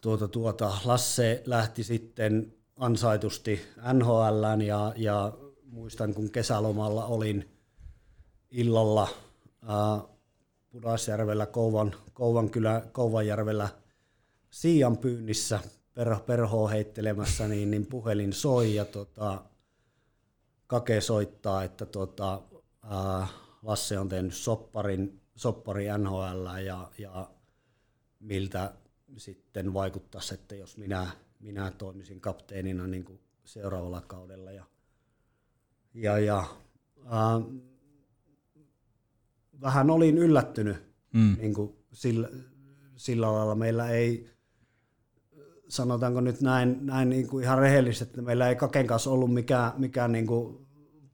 tuota, tuota, Lasse lähti sitten ansaitusti NHLään ja, ja muistan kun kesälomalla olin illalla Pudasjärvellä, Kouvan, Kouvan kylä, Kouvanjärvellä Siian pyynnissä perho, perhoa heittelemässä, niin, niin puhelin soi ja tota, Kake soittaa, että tota, ää, Lasse on tehnyt sopparin, soppari NHL ja, ja miltä sitten vaikuttaisi, että jos minä, minä toimisin kapteenina niin kuin seuraavalla kaudella. Ja, ja, ja ää, vähän olin yllättynyt mm. niin kuin sillä, sillä lailla. Meillä ei, sanotaanko nyt näin, näin niin kuin ihan rehellisesti, että meillä ei Kaken kanssa ollut mikään, mikään niin kuin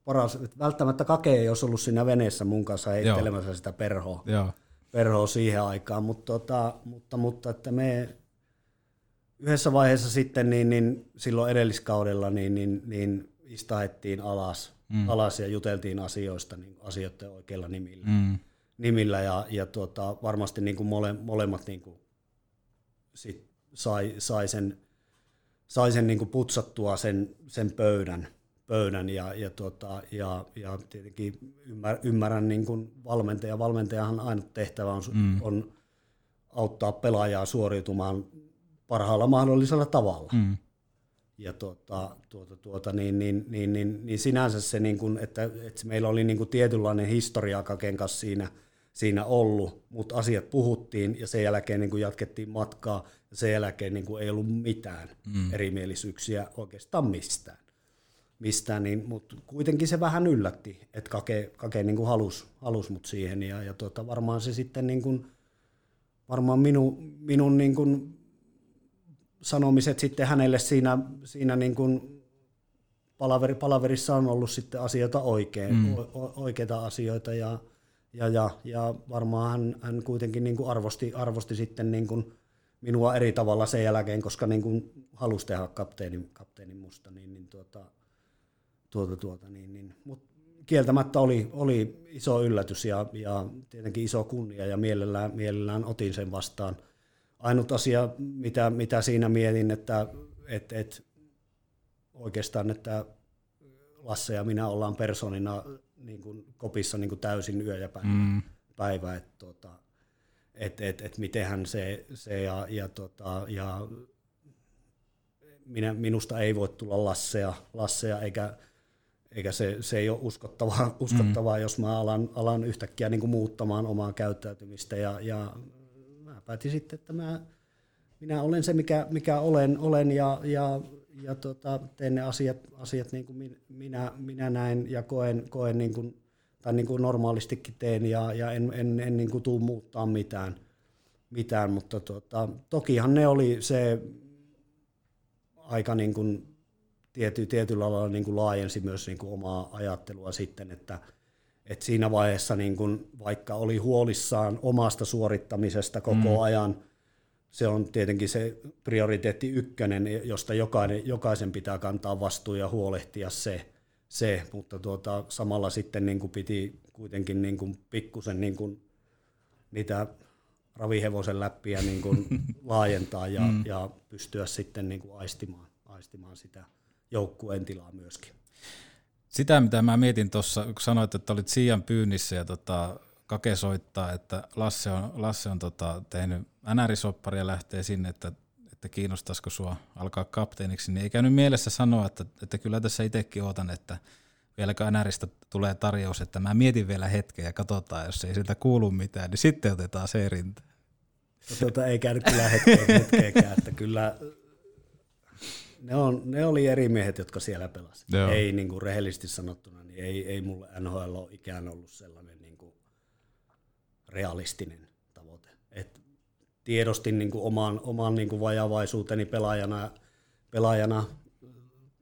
paras. Välttämättä Kake ei olisi ollut siinä veneessä mun kanssa heittelemässä Joo. sitä perhoa, Joo. perhoa siihen aikaan, mutta, tota, mutta, mutta että me yhdessä vaiheessa sitten niin, niin silloin edelliskaudella niin, niin, niin istahettiin alas, mm. alas ja juteltiin asioista niin asioiden oikeilla nimillä. Mm. nimillä ja, ja tuota, varmasti niin kuin mole, molemmat niin kuin sit sai, sai sen, sai sen niin kuin putsattua sen, sen pöydän, pöydän ja, ja, tuota, ja, ja tietenkin ymmär, ymmärrän niin kuin valmentaja. Valmentajahan ainut tehtävä on, mm. on auttaa pelaajaa suoriutumaan parhaalla mahdollisella tavalla. Mm. Ja tuota, tuota, tuota, niin, niin, niin, niin, niin sinänsä se, niin kuin, että, että meillä oli niin kuin tietynlainen historia Kaken kanssa siinä, siinä ollut, mutta asiat puhuttiin ja sen jälkeen niin kuin jatkettiin matkaa ja sen jälkeen niin kuin ei ollut mitään mm. erimielisyyksiä oikeastaan mistään. mistään niin, mutta kuitenkin se vähän yllätti, että Kake, Kake niin kuin halusi, halusi mut siihen ja, ja tuota, varmaan se sitten niin kuin, varmaan minu, minun niin kuin sanomiset sitten hänelle siinä, siinä niin kuin palaveri, palaverissa on ollut sitten asioita oikein, mm. o, oikeita asioita ja, ja, ja, ja varmaan hän, hän kuitenkin niin kuin arvosti, arvosti sitten niin kuin minua eri tavalla sen jälkeen, koska niin kuin halusi tehdä kapteenin, kapteenin musta, niin, niin tuota, tuota, tuota, niin, niin. Mut kieltämättä oli, oli iso yllätys ja, ja tietenkin iso kunnia ja mielellään, mielellään otin sen vastaan – ainut asia, mitä, mitä siinä mietin, että et, et, oikeastaan, että Lasse ja minä ollaan personina niin kuin kopissa niin kuin täysin yö ja päivä. Mm. päivä että tota, et, et, et mitenhän se, se ja, ja, tota, ja minä, minusta ei voi tulla Lassea, Lassea eikä, eikä se, se ei ole uskottavaa, uskottavaa mm. jos mä alan, alan yhtäkkiä niin kuin muuttamaan omaa käyttäytymistä ja, ja päätin sitten, että mä, minä olen se, mikä, mikä olen, olen ja, ja, ja tota, teen ne asiat, asiat niin kuin minä, minä näen ja koen, koen niin kuin, tai niin kuin normaalistikin teen ja, ja en, en, en niin kuin tuu muuttaa mitään, mitään mutta tota, tokihan ne oli se aika niin kuin tiety, tietyllä lailla niin kuin laajensi myös niin kuin omaa ajattelua sitten, että – et siinä vaiheessa niin kun, vaikka oli huolissaan omasta suorittamisesta koko mm. ajan, se on tietenkin se prioriteetti ykkönen, josta jokainen, jokaisen pitää kantaa vastuu ja huolehtia se, se. mutta tuota, samalla sitten niin kuin piti kuitenkin niin kuin pikkusen niin kuin niitä ravihevosen läppiä niin kuin laajentaa ja, mm. ja pystyä sitten niin kuin aistimaan, aistimaan sitä joukkueen tilaa myöskin sitä, mitä mä mietin tuossa, kun sanoit, että olit Siian pyynnissä ja tota, Kake soittaa, että Lasse on, Lasse on tota, tehnyt NR-soppari ja lähtee sinne, että, että kiinnostaisiko sua alkaa kapteeniksi, niin ei käynyt mielessä sanoa, että, että kyllä tässä itsekin ootan, että vieläkö NRistä tulee tarjous, että mä mietin vielä hetken ja katsotaan, jos ei siltä kuulu mitään, niin sitten otetaan se rinta. No, tuota, ei käynyt kyllä hetkeä, hetkeäkään, että kyllä ne, on, ne oli eri miehet, jotka siellä pelasivat. Ei niin kuin rehellisesti sanottuna, niin ei, ei mulle NHL ole ikään ollut sellainen niin kuin realistinen tavoite. Et tiedostin niin kuin oman, oman niin kuin vajavaisuuteni pelaajana, pelaajana.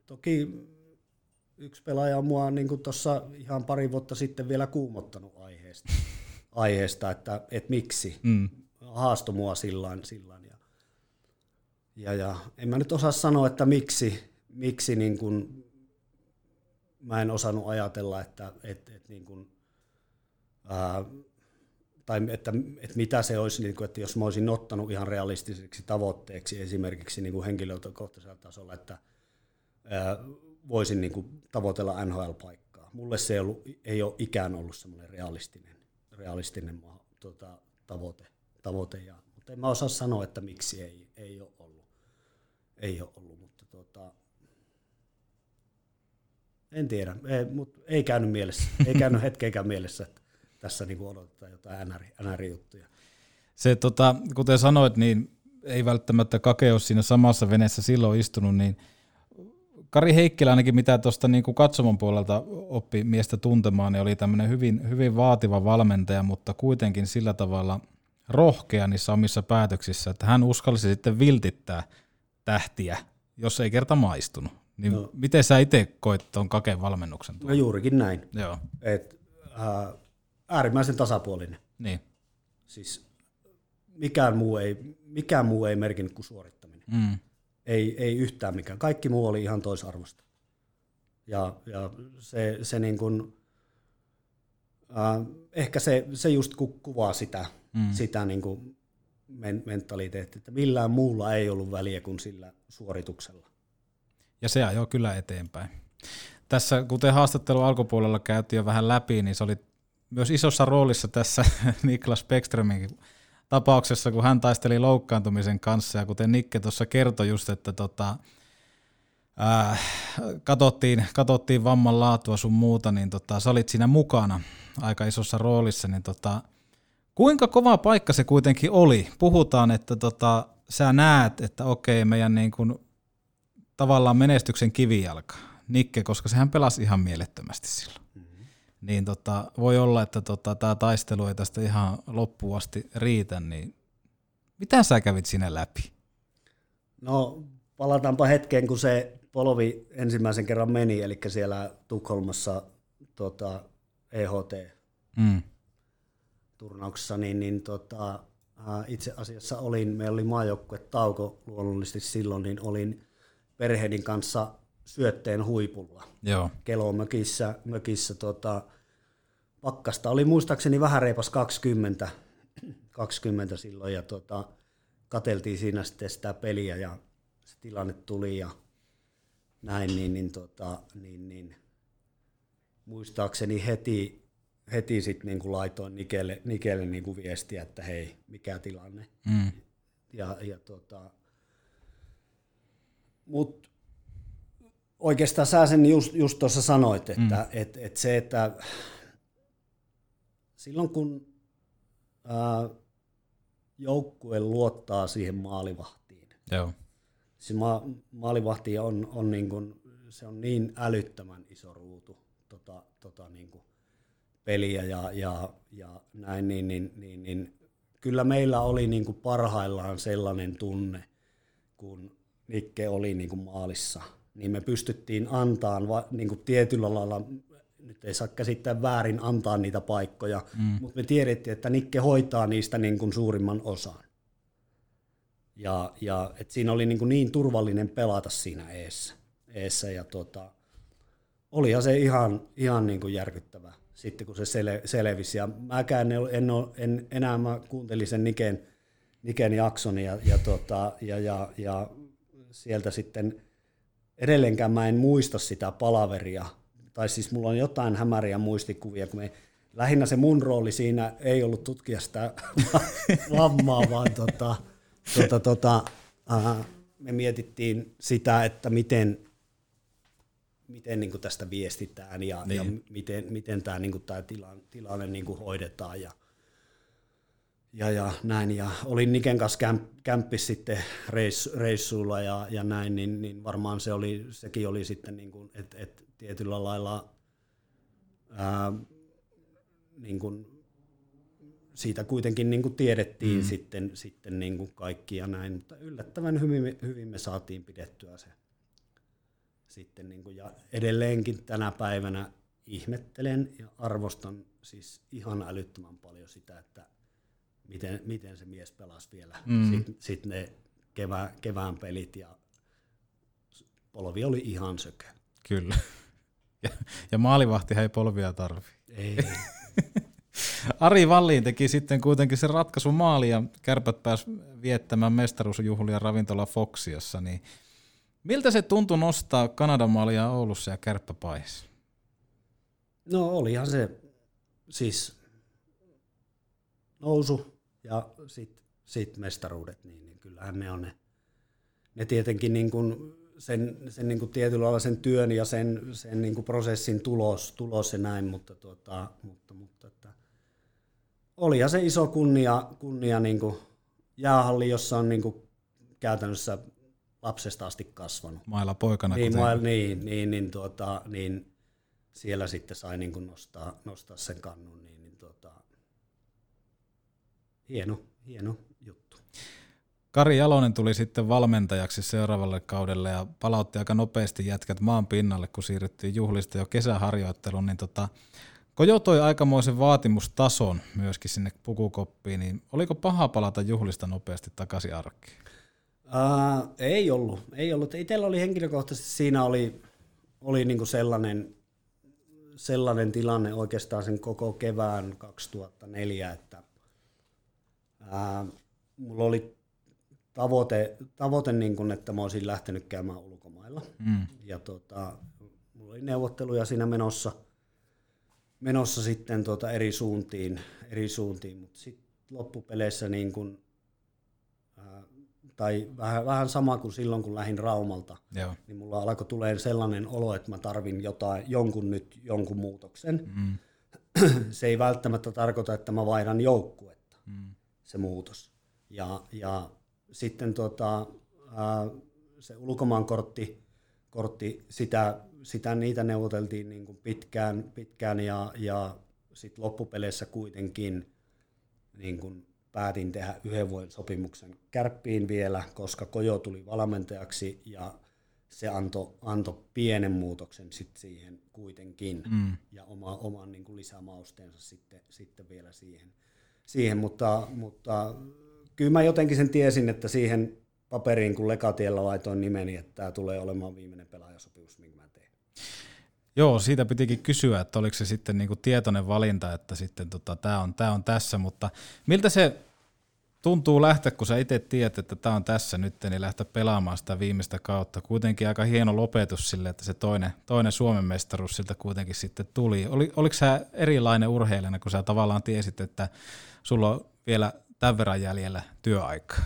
Toki yksi pelaaja on mua niin tuossa ihan pari vuotta sitten vielä kuumottanut aiheesta, aiheesta että, että miksi. Mm. Haasto mua silloin, silloin ja, ja en mä nyt osaa sanoa, että miksi, miksi niin kun, mä en osannut ajatella, että, että, että, niin kun, ää, tai että, että mitä se olisi, niin kun, että jos mä olisin ottanut ihan realistiseksi tavoitteeksi esimerkiksi niin kuin henkilökohtaisella tasolla, että ää, voisin niin kuin tavoitella NHL-paikkaa. Mulle se ei, ollut, ei ole ikään ollut semmoinen realistinen, realistinen tuota, tavoite, tavoite ja, mutta en mä osaa sanoa, että miksi ei, ei ole ei ole ollut, mutta tota, en tiedä, ei, mutta ei käynyt mielessä, ei käynyt hetkeäkään mielessä, että tässä niin odotetaan jotain NR-juttuja. Se, tota, kuten sanoit, niin ei välttämättä Kake ole siinä samassa veneessä silloin istunut, niin Kari Heikkilä ainakin mitä tuosta niin kuin katsomon puolelta oppi miestä tuntemaan, niin oli tämmöinen hyvin, hyvin vaativa valmentaja, mutta kuitenkin sillä tavalla rohkea niissä omissa päätöksissä, että hän uskalsi sitten viltittää tähtiä, jos ei kerta maistunut. Niin no. miten sä itse koit tuon Kaken valmennuksen? No juurikin näin. Joo. Et, äh, äärimmäisen tasapuolinen. Niin. Siis mikään muu ei, mikään muu ei merkinnyt kuin suorittaminen. Mm. Ei, ei yhtään mikään. Kaikki muu oli ihan toisarvosta. Ja, ja se, se niin kuin, äh, ehkä se, se just ku- kuvaa sitä, mm. sitä niin kuin men- mentaliteettia, että millään muulla ei ollut väliä kuin sillä suorituksella. Ja se ajoi kyllä eteenpäin. Tässä, kuten haastattelu alkupuolella käytiin jo vähän läpi, niin se oli myös isossa roolissa tässä Niklas Beckströmin tapauksessa, kun hän taisteli loukkaantumisen kanssa, ja kuten Nikke tuossa kertoi just, että tota, ää, katsottiin, katsottiin vamman laatua sun muuta, niin tota, sä olit siinä mukana aika isossa roolissa, niin tota, kuinka kova paikka se kuitenkin oli? Puhutaan, että tota, sä näet, että okei, meidän niin kuin, tavallaan menestyksen kivijalka, Nikke, koska sehän pelasi ihan mielettömästi silloin niin tota, voi olla, että tota, tämä taistelu ei tästä ihan loppuun asti riitä, niin mitä sä kävit sinne läpi? No palataanpa hetkeen, kun se polvi ensimmäisen kerran meni, eli siellä Tukholmassa tota, EHT mm. Turnauksessa, niin, niin tota, itse asiassa olin, meillä oli maajoukkue tauko luonnollisesti silloin, niin olin perheeni kanssa syötteen huipulla. Joo. Kelo mökissä, mökissä tota, pakkasta oli muistaakseni vähän reipas 20, 20 silloin ja tota, kateltiin siinä sitten sitä peliä ja se tilanne tuli ja näin, niin, niin, tota, niin, niin muistaakseni heti, heti sitten niin kuin laitoin Nikelle, Nikelle niin kuin viestiä, että hei, mikä tilanne. Mm. Ja, ja tota, mut oikeastaan sä sen just, just tuossa sanoit, että mm. et, et se, että silloin kun ää, joukkue luottaa siihen maalivahtiin, Joo. se ma- maalivahti on, on, niin kuin, se on niin älyttömän iso ruutu tota, tota niin kuin peliä ja, ja, ja näin, niin, niin, niin, niin kyllä meillä oli niin kuin parhaillaan sellainen tunne, kun Nikke oli niin kuin maalissa, niin me pystyttiin antaan va, niin kuin tietyllä lailla, nyt ei saa käsittää väärin antaa niitä paikkoja, mm. mutta me tiedettiin, että Nikke hoitaa niistä niin kuin suurimman osan. Ja, ja et siinä oli niin, kuin niin turvallinen pelata siinä eessä. eessä ja tota, olihan se ihan, ihan niin kuin järkyttävä sitten, kun se sele, selvisi. Ja mäkään en, en, en, enää mä kuuntelin sen Niken, Niken jakson ja, ja, tota, ja, ja, ja sieltä sitten edelleenkään mä en muista sitä palaveria, tai siis mulla on jotain hämäriä muistikuvia, kun me, lähinnä se mun rooli siinä ei ollut tutkia sitä vammaa, vaan tota, tota, tota, äh, me mietittiin sitä, että miten, miten niin tästä viestitään ja, niin. ja miten, miten tämä niin tämä tilanne, tilanne niin hoidetaan. Ja, ja, ja näin. Ja olin Niken kanssa kämp, kämppis sitten reissu, reissuilla ja, ja näin, niin, niin, varmaan se oli, sekin oli sitten, niin kuin, että, että tietyllä lailla ää, niin kuin, siitä kuitenkin niin kuin tiedettiin mm. sitten, sitten niin kuin kaikki ja näin, mutta yllättävän hyvin, hyvin me saatiin pidettyä se sitten niin kuin, ja edelleenkin tänä päivänä ihmettelen ja arvostan siis ihan älyttömän paljon sitä, että miten, miten se mies pelasi vielä. Mm. Sitten sit ne kevään, kevään pelit ja polvi oli ihan sökö. Kyllä. Ja, ja maalivahti ei polvia tarvi. Ei. Ari Valliin teki sitten kuitenkin sen ratkaisun maali ja kärpät pääsi viettämään mestaruusjuhlia ravintola Foxiassa. Niin miltä se tuntui nostaa Kanadan maalia Oulussa ja kärppäpaissa? No olihan se siis nousu ja sitten sit mestaruudet, niin, niin kyllähän ne on ne, ne tietenkin niin kuin sen, sen niin kuin tietyllä lailla sen työn ja sen, sen niin kuin prosessin tulos, tulos ja näin, mutta, tuota, mutta, mutta että olihan se iso kunnia, kunnia niin kuin jäähalli, jossa on niin kuin käytännössä lapsesta asti kasvanut. Mailla poikana. Niin, kuten- mail, niin, niin, niin, tuota, niin siellä sitten sai niin kuin nostaa, nostaa sen kannun, niin, niin tuota, hieno, hieno juttu. Kari Jalonen tuli sitten valmentajaksi seuraavalle kaudelle ja palautti aika nopeasti jätkät maan pinnalle, kun siirryttiin juhlista jo kesäharjoitteluun, niin tota, Kojo toi aikamoisen vaatimustason myöskin sinne pukukoppiin, niin oliko paha palata juhlista nopeasti takaisin arkeen? Ää, ei ollut, ei ollut. Itsellä oli henkilökohtaisesti, siinä oli, oli niinku sellainen, sellainen tilanne oikeastaan sen koko kevään 2004, että ää, mulla oli tavoite, tavoite niin kun, että mä olisin lähtenyt käymään ulkomailla. Mm. Ja tota, mulla oli neuvotteluja siinä menossa, menossa sitten tota eri suuntiin, eri suuntiin mutta sitten loppupeleissä niin kun, tai vähän, vähän sama kuin silloin, kun lähdin Raumalta, Joo. niin mulla alkoi tulee sellainen olo, että mä tarvin jotain, jonkun nyt jonkun muutoksen. Mm. Se ei välttämättä tarkoita, että mä vaihdan joukkuetta, Mm. se muutos. Ja, ja sitten tota, ää, se ulkomaankortti, kortti, sitä, sitä niitä neuvoteltiin niin kuin pitkään, pitkään ja, ja sitten loppupeleissä kuitenkin niin kuin päätin tehdä yhden vuoden sopimuksen kärppiin vielä, koska Kojo tuli valmentajaksi ja se antoi anto pienen muutoksen sit siihen kuitenkin Mm. ja oma, oman niin kuin lisämausteensa sitten, sitten vielä siihen. siihen mutta, mutta kyllä mä jotenkin sen tiesin, että siihen paperiin, kun Lekatiellä laitoin nimeni, että tämä tulee olemaan viimeinen pelaajasopimus, minkä mä teen. Joo, siitä pitikin kysyä, että oliko se sitten niinku tietoinen valinta, että sitten tota, tämä on, tää on tässä, mutta miltä se tuntuu lähteä, kun sä itse tiedät, että tämä on tässä nyt, niin lähteä pelaamaan sitä viimeistä kautta. Kuitenkin aika hieno lopetus sille, että se toinen, toinen Suomen mestaruus siltä kuitenkin sitten tuli. Oli, oliko sä erilainen urheilijana, kun sä tavallaan tiesit, että sulla on vielä tämän verran jäljellä työaikaa?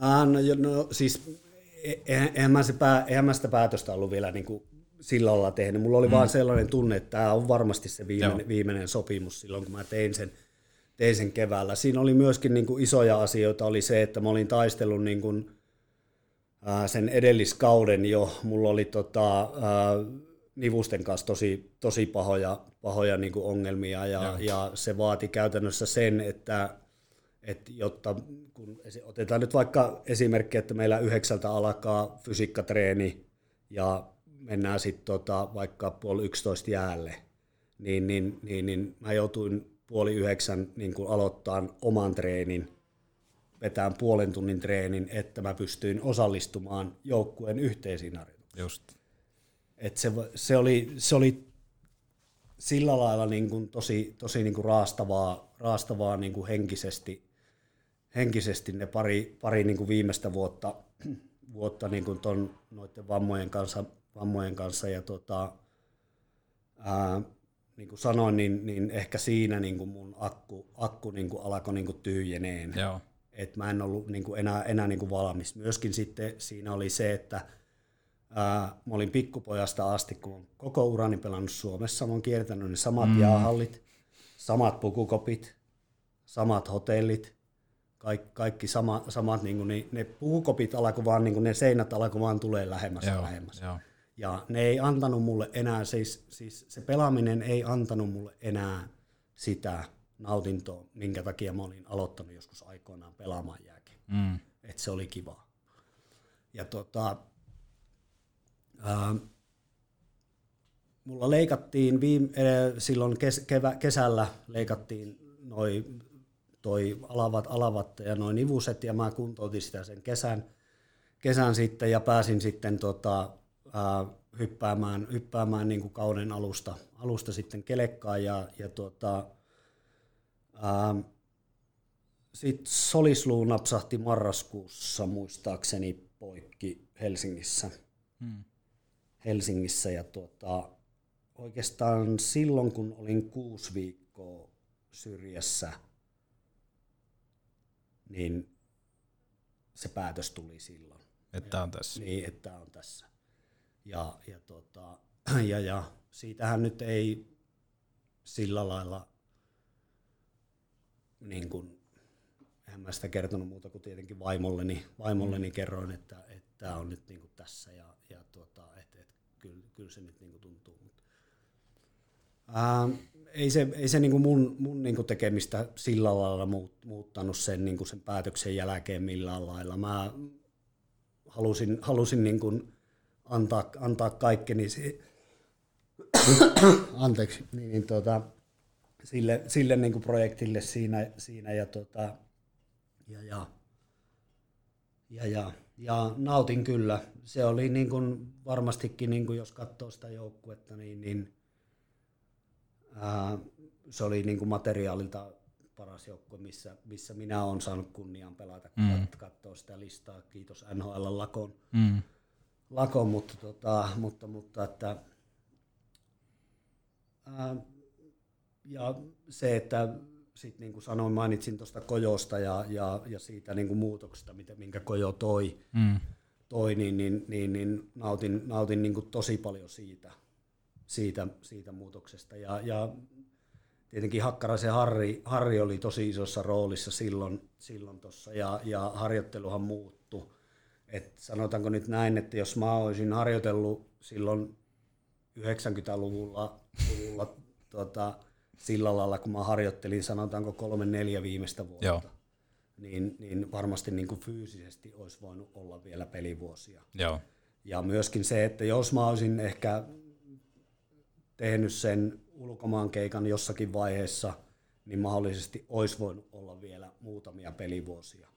Ah, no, no siis e- eihän, eihän, mä se pää, eihän mä sitä päätöstä ollut vielä niin kuin sillä lailla tehnyt. Mulla oli mm. vaan sellainen tunne, että tämä on varmasti se viimeinen, Joo. viimeinen sopimus silloin, kun mä tein sen, tein sen keväällä. Siinä oli myöskin niin kuin isoja asioita, oli se, että mä olin taistellut niin kuin, ää, sen edelliskauden jo. Mulla oli tota, ää, nivusten kanssa tosi, tosi pahoja, pahoja niin kuin ongelmia ja, ja se vaati käytännössä sen, että että jotta kun otetaan nyt vaikka esimerkki, että meillä yhdeksältä alkaa fysiikkatreeni ja mennään sitten tota vaikka puoli yksitoista jäälle, niin, niin, niin, niin mä joutuin puoli yhdeksän niin kun aloittaa oman treenin, vetään puolen tunnin treenin, että mä pystyin osallistumaan joukkueen yhteisiin harjoituksiin. Just. Et se, se, oli, se oli sillä lailla niin kuin tosi, tosi niin kuin raastavaa, raastavaa niin kuin henkisesti, henkisesti ne pari, pari niin kuin viimeistä vuotta, vuotta niin kuin ton, noiden vammojen kanssa, vammojen kanssa ja tota, ää, niin kuin sanoin, niin, niin ehkä siinä niin kuin mun akku, akku niin kuin alkoi niin kuin tyhjeneen Joo. että mä en ollut niin kuin enää, enää niin kuin valmis. Myöskin sitten siinä oli se, että ää, mä olin pikkupojasta asti, kun olen koko urani pelannut Suomessa, mä oon kiertänyt ne samat mm. jäähallit, samat pukukopit, samat hotellit, kaikki, kaikki sama, samat, niin kuin ne, ne pukukopit alkoi vaan, niin kuin ne seinät alkoi vaan tulee lähemmäs ja lähemmäs. joo. Ja ne ei antanut mulle enää, siis, siis se pelaaminen ei antanut mulle enää sitä nautintoa, minkä takia mä olin aloittanut joskus aikoinaan pelaamaan jääkin. Mm. Että se oli kiva. Ja tota, ää, mulla leikattiin viime, eh, silloin kes, kevä, kesällä leikattiin noi, toi alavat, alavat ja noin nivuset ja mä kuntoutin sitä sen kesän, kesän sitten ja pääsin sitten tota, ää, hyppäämään, hyppäämään niin kuin kauden alusta, alusta sitten kelekkaan ja, ja ää, sitten solisluu napsahti marraskuussa muistaakseni poikki Helsingissä. Mm. Helsingissä ja tuota, oikeastaan silloin kun olin kuusi viikkoa syrjässä, niin se päätös tuli silloin. Että on tässä. Niin, että on tässä. Ja, ja, tota, ja, ja siitähän nyt ei sillä lailla, niin kuin, eihän mä sitä kertonut muuta kuin tietenkin vaimolleni, vaimolleni mm. kerroin, että tämä on nyt niin kuin tässä ja, ja tota, että et, kyllä, kyllä se nyt niin kuin tuntuu. Mutta, ää, ei se, ei se niin kuin mun, mun niin kuin tekemistä sillä lailla muut, muuttanut sen, niin kuin sen päätöksen jälkeen millään lailla. Mä halusin, halusin niin kuin antaa, antaa kaikkeni si- anteeksi, niin, niin tota, sille, sille niin kuin projektille siinä, siinä ja, tota, ja, ja, ja, ja, ja, nautin kyllä. Se oli niin kuin varmastikin, niin kuin jos katsoo sitä joukkuetta, niin, niin ää, se oli niin kuin materiaalilta paras joukkue, missä, missä minä olen saanut kunnian pelata, kun mm. katsoo sitä listaa. Kiitos NHL Lakon. Mm. Lakon, mutta, tota, mutta, mutta että, ää, ja se, että sit niin kuin sanoin, mainitsin tuosta kojosta ja, ja, ja siitä niin kuin muutoksesta, mitä, minkä kojo toi, mm. toi niin, niin, niin, niin nautin, nautin niin kuin tosi paljon siitä, siitä, siitä muutoksesta. Ja, ja tietenkin Hakkaraisen Harri, Harri oli tosi isossa roolissa silloin, silloin tossa, ja, ja harjoitteluhan muuttui. Et sanotaanko nyt näin, että jos mä olisin harjoitellut silloin 90-luvulla luvulla, tota, sillä lailla, kun mä harjoittelin sanotaanko kolme neljä viimeistä vuotta, Joo. Niin, niin varmasti niin kuin fyysisesti olisi voinut olla vielä pelivuosia. Joo. Ja myöskin se, että jos mä olisin ehkä tehnyt sen ulkomaankeikan jossakin vaiheessa, niin mahdollisesti olisi voinut olla vielä muutamia pelivuosia.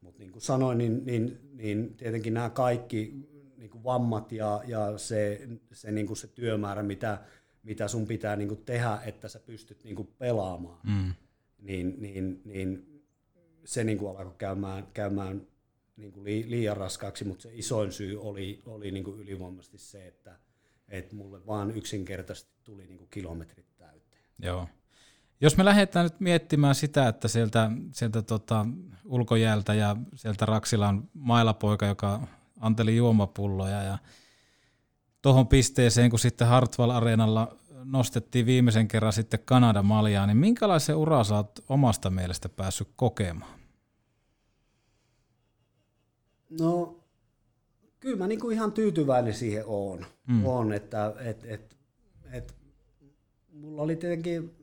Mutta niin kuin sanoin, niin, niin, niin tietenkin nämä kaikki niin kuin vammat ja, ja se, se, niin kuin se työmäärä, mitä, mitä sun pitää niin kuin tehdä, että sä pystyt niin kuin pelaamaan, mm. niin, niin, niin se niin kuin alkoi käymään, käymään niin kuin liian raskaaksi, mutta se isoin syy oli, oli niin kuin ylivoimaisesti se, että – että mulle vaan yksinkertaisesti tuli niin kuin kilometrit täyteen. Joo. Jos me lähdetään nyt miettimään sitä, että sieltä, sieltä tota ulkojäältä ja sieltä Raksila on mailapoika, joka anteli juomapulloja ja tuohon pisteeseen, kun sitten Hartwall Areenalla nostettiin viimeisen kerran sitten Kanada maljaa, niin minkälaisen ura sä oot omasta mielestä päässyt kokemaan? No kyllä mä niinku ihan tyytyväinen siihen oon, mm. oon että et, et, et, mulla oli tietenkin,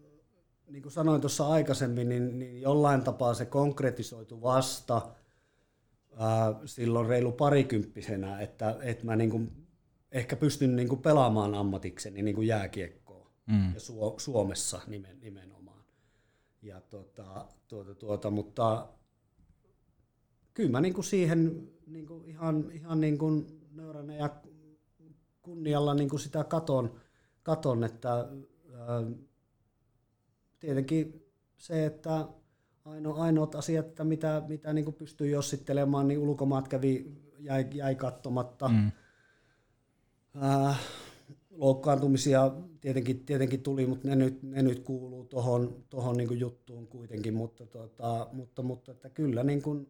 niin kuin sanoin tuossa aikaisemmin, niin, niin jollain tapaa se konkretisoitu vasta ää, silloin reilu parikymppisenä, että, että mä niinku, ehkä pystyn niinku pelaamaan ammatikseni niinku jääkiekkoa mm. ja Su- Suomessa nimen, nimenomaan. Ja tuota, tuota, tuota, mutta kyllä mä niinku siihen niin kuin ihan, ihan niin kuin nöyränä ja kunnialla niin kuin sitä katon, katon että ää, tietenkin se, että aino, ainoat asiat, että mitä, mitä niin pystyy jossittelemaan, niin ulkomaat kävi, jäi, jäi katsomatta. Mm. Ää, loukkaantumisia tietenkin, tietenkin tuli, mutta ne nyt, ne nyt kuuluu tuohon tohon niin juttuun kuitenkin, mutta, tota, mutta, mutta että kyllä niin kuin,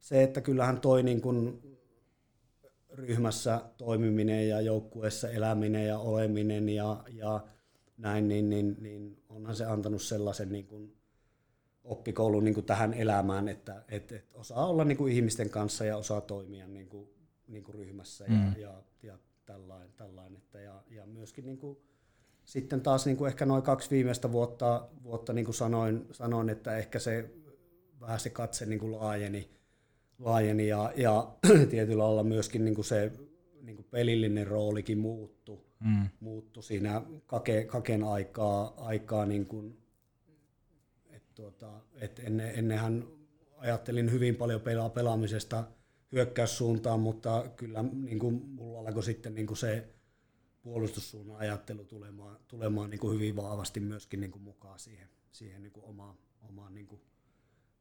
se, että kyllähän toi niin kuin ryhmässä toimiminen ja joukkueessa eläminen ja oleminen ja, ja näin, niin, niin, niin onhan se antanut sellaisen niin kuin oppikoulun niin kuin tähän elämään, että et, et osaa olla niin kuin ihmisten kanssa ja osaa toimia niin kuin, niin kuin ryhmässä ja, mm. ja, ja tällainen. tällainen että ja, ja myöskin niin kuin, sitten taas niin kuin ehkä noin kaksi viimeistä vuotta, vuotta niin kuin sanoin, sanoin, että ehkä se vähän se katse niin kuin laajeni, laajeni ja, ja tietyllä lailla myöskin niin kuin se niin kuin pelillinen roolikin muuttui, mm. muuttui siinä kake, kaken aikaa, aikaa niin kuin, et tuota, et ennen, ennenhän ajattelin hyvin paljon pelaa pelaamisesta hyökkäyssuuntaan, mutta kyllä niin kuin mulla alkoi sitten niin kuin se puolustussuunnan ajattelu tulemaan, tulemaan niin kuin hyvin vahvasti myöskin niin kuin mukaan siihen, siihen niin kuin omaan, omaan niin kuin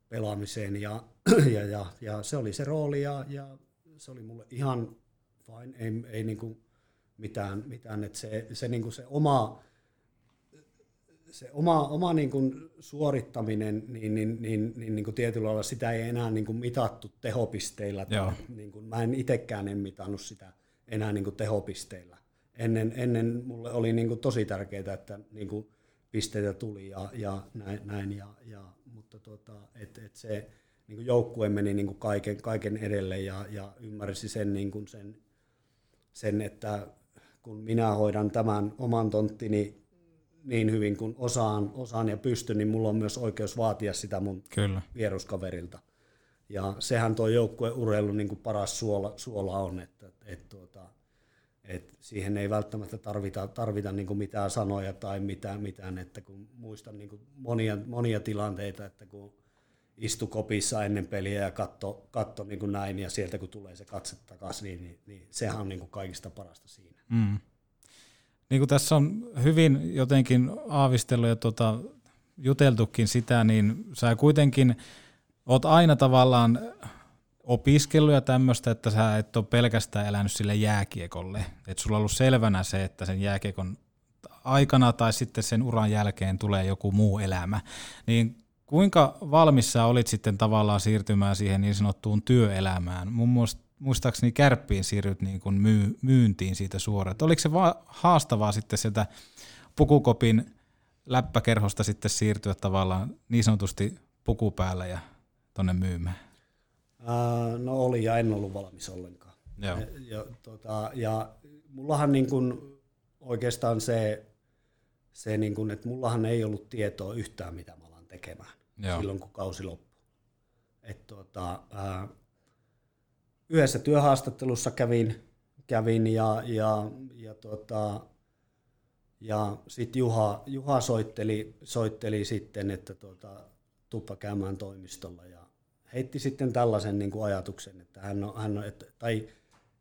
pelaamiseen ja, ja, ja, ja se oli se rooli ja, ja se oli mulle ihan fine, ei, ei niinku mitään, mitään että se, se, niinku se oma, se oma, oma niin kuin suorittaminen, niin, niin, niin, niin, niin kuin tietyllä lailla sitä ei enää niin kuin mitattu tehopisteillä. Tai, niin kuin, mä en itsekään en mitannut sitä enää niin kuin tehopisteillä. Ennen, ennen mulle oli niin kuin tosi tärkeää, että niin kuin pisteitä tuli ja, ja näin, näin ja, ja, mutta tota, et, et se niin kuin joukkue meni niin kuin kaiken, kaiken edelle ja, ja ymmärsi sen, niin kuin sen, sen, että kun minä hoidan tämän oman tonttini niin hyvin kuin osaan, osaan ja pystyn, niin mulla on myös oikeus vaatia sitä mun Kyllä. vieruskaverilta. Ja sehän tuo joukkueurheilun niin kuin paras suola, suola on, että et, tuota, et siihen ei välttämättä tarvita, tarvita niin kuin mitään sanoja tai mitään, mitään että kun muistan niin kuin monia, monia tilanteita, että kun istu kopissa ennen peliä ja katto, katto niin kuin näin ja sieltä kun tulee se katse takaisin, niin, niin, niin sehän on niin kuin kaikista parasta siinä. Mm. Niin kuin tässä on hyvin jotenkin aavistellut ja tota, juteltukin sitä, niin sä kuitenkin oot aina tavallaan opiskellut ja tämmöistä, että sä et ole pelkästään elänyt sille jääkiekolle. Että sulla on ollut selvänä se, että sen jääkiekon aikana tai sitten sen uran jälkeen tulee joku muu elämä. Niin kuinka valmis sä olit sitten tavallaan siirtymään siihen niin sanottuun työelämään? Mun muista muistaakseni kärppiin siirryt niin kuin myy, myyntiin siitä suoraan. Oliko se va- haastavaa sitten sieltä pukukopin läppäkerhosta sitten siirtyä tavallaan niin sanotusti puku päällä ja tonne myymään? Ää, no oli ja en ollut valmis ollenkaan. Joo. Ja, ja, tota, ja mullahan niin kuin oikeastaan se, se niin kuin, että mullahan ei ollut tietoa yhtään mitä mä alan tekemään Joo. silloin kun kausi loppui. Et, tota, ää, yhdessä työhaastattelussa kävin, kävin ja, ja, ja, tota, ja sitten Juha, Juha soitteli, soitteli sitten, että tota, tuppa käymään toimistolla ja heitti sitten tällaisen niin kuin ajatuksen, että hän on, hän on että, tai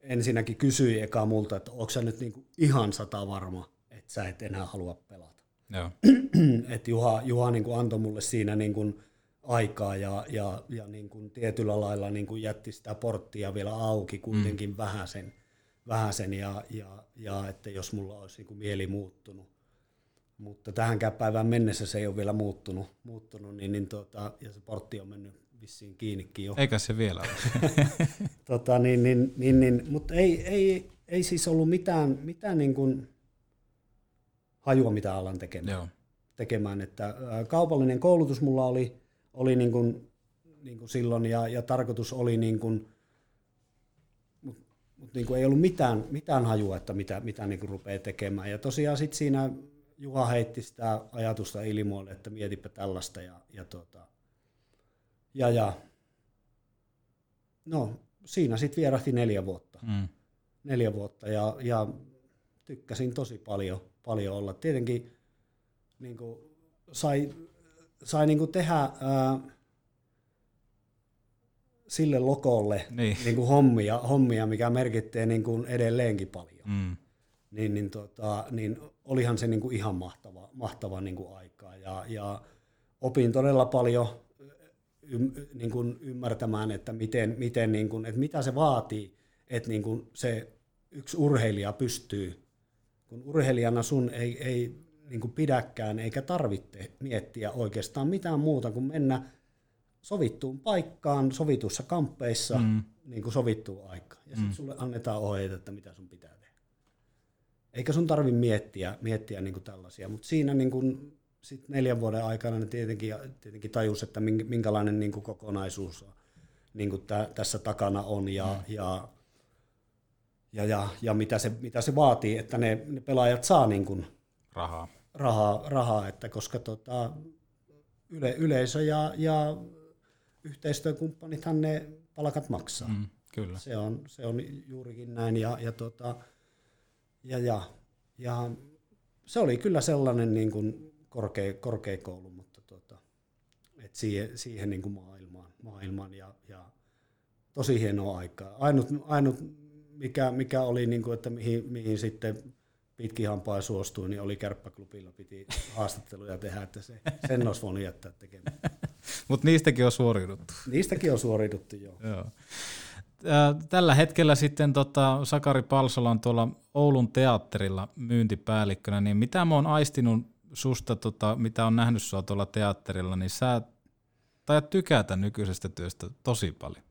ensinnäkin kysyi eka multa, että onko sä nyt niin kuin ihan sata varma, että sä et enää halua pelata. Joo. että Juha, Juha niin kuin antoi mulle siinä niin kuin aikaa ja, ja, ja niin kuin tietyllä lailla niin kuin jätti sitä porttia vielä auki kuitenkin mm. vähäsen, vähäsen ja, ja, ja, että jos mulla olisi niin kuin mieli muuttunut. Mutta tähänkään päivään mennessä se ei ole vielä muuttunut, muuttunut niin, niin tota, ja se portti on mennyt vissiin kiinnikin jo. Eikä se vielä ole. tota, niin, niin, niin, niin, mutta ei, ei, ei siis ollut mitään, mitään niin kuin hajua, mitä alan tekemään. Joo. tekemään. Että, kaupallinen koulutus mulla oli, oli niin kuin, niin kuin silloin ja, ja tarkoitus oli, niin kuin, mutta mut niin kuin ei ollut mitään, mitään hajua, että mitä, mitä niin kuin rupeaa tekemään. Ja tosiaan sitten siinä Juha heitti sitä ajatusta ilmoille, että mietipä tällaista ja, ja, tota, ja, ja no siinä sitten vierahti neljä vuotta. Mm. Neljä vuotta ja, ja tykkäsin tosi paljon, paljon olla. Tietenkin niin kuin sai, sai niin kuin tehdä ää, sille lokolle Niin. niin kuin hommia, hommia, mikä merkittää niin kuin edelleenkin paljon. Mm. Niin, niin, tota, niin olihan se niin kuin ihan mahtava, mahtava niin kuin aikaa. Ja, ja opin todella paljon ym, niin kuin ymmärtämään, että, miten, miten niin kuin, että mitä se vaatii, että niin kuin se yksi urheilija pystyy, kun urheilijana sun ei, ei niin kuin pidäkään eikä tarvitse miettiä oikeastaan mitään muuta kuin mennä sovittuun paikkaan, sovitussa kamppeissa, mm. niin kuin sovittuun aikaan. Ja sitten sulle annetaan ohjeita, että mitä sun pitää tehdä. Eikä sun tarvi miettiä, miettiä niin kuin tällaisia, mutta siinä niin kuin sit neljän vuoden aikana ne tietenkin, tietenkin tajus, että minkä- minkälainen niin kuin kokonaisuus niin kuin tä, tässä takana on ja, mm. ja, ja, ja, ja mitä, se, mitä se vaatii, että ne, ne pelaajat saa niin kuin Rahaa. rahaa, rahaa että koska tota, yle, yleisö ja, ja yhteistyökumppanithan ne palkat maksaa. Mm. Kyllä. Se on, se on juurikin näin. Ja, ja, tota, ja, ja, ja se oli kyllä sellainen niin kuin korkea, korkeakoulu, mutta tota, et siihen, siihen niin kuin maailmaan, maailmaan ja, ja tosi hienoa aikaa. Ainut, ainut mikä, mikä oli, niin kuin, että mihin, mihin sitten pitkin hampaa suostui, niin oli kärppäklubilla, piti haastatteluja tehdä, että se, sen olisi voinut jättää tekemään. Mutta niistäkin on suoriuduttu. Niistäkin on suoriuduttu jo. Joo. Ää, Tällä hetkellä sitten tota, Sakari Palsola on tuolla Oulun teatterilla myyntipäällikkönä, niin mitä mä oon aistinut susta, tota, mitä on nähnyt sua tuolla teatterilla, niin sä tajat tykätä nykyisestä työstä tosi paljon.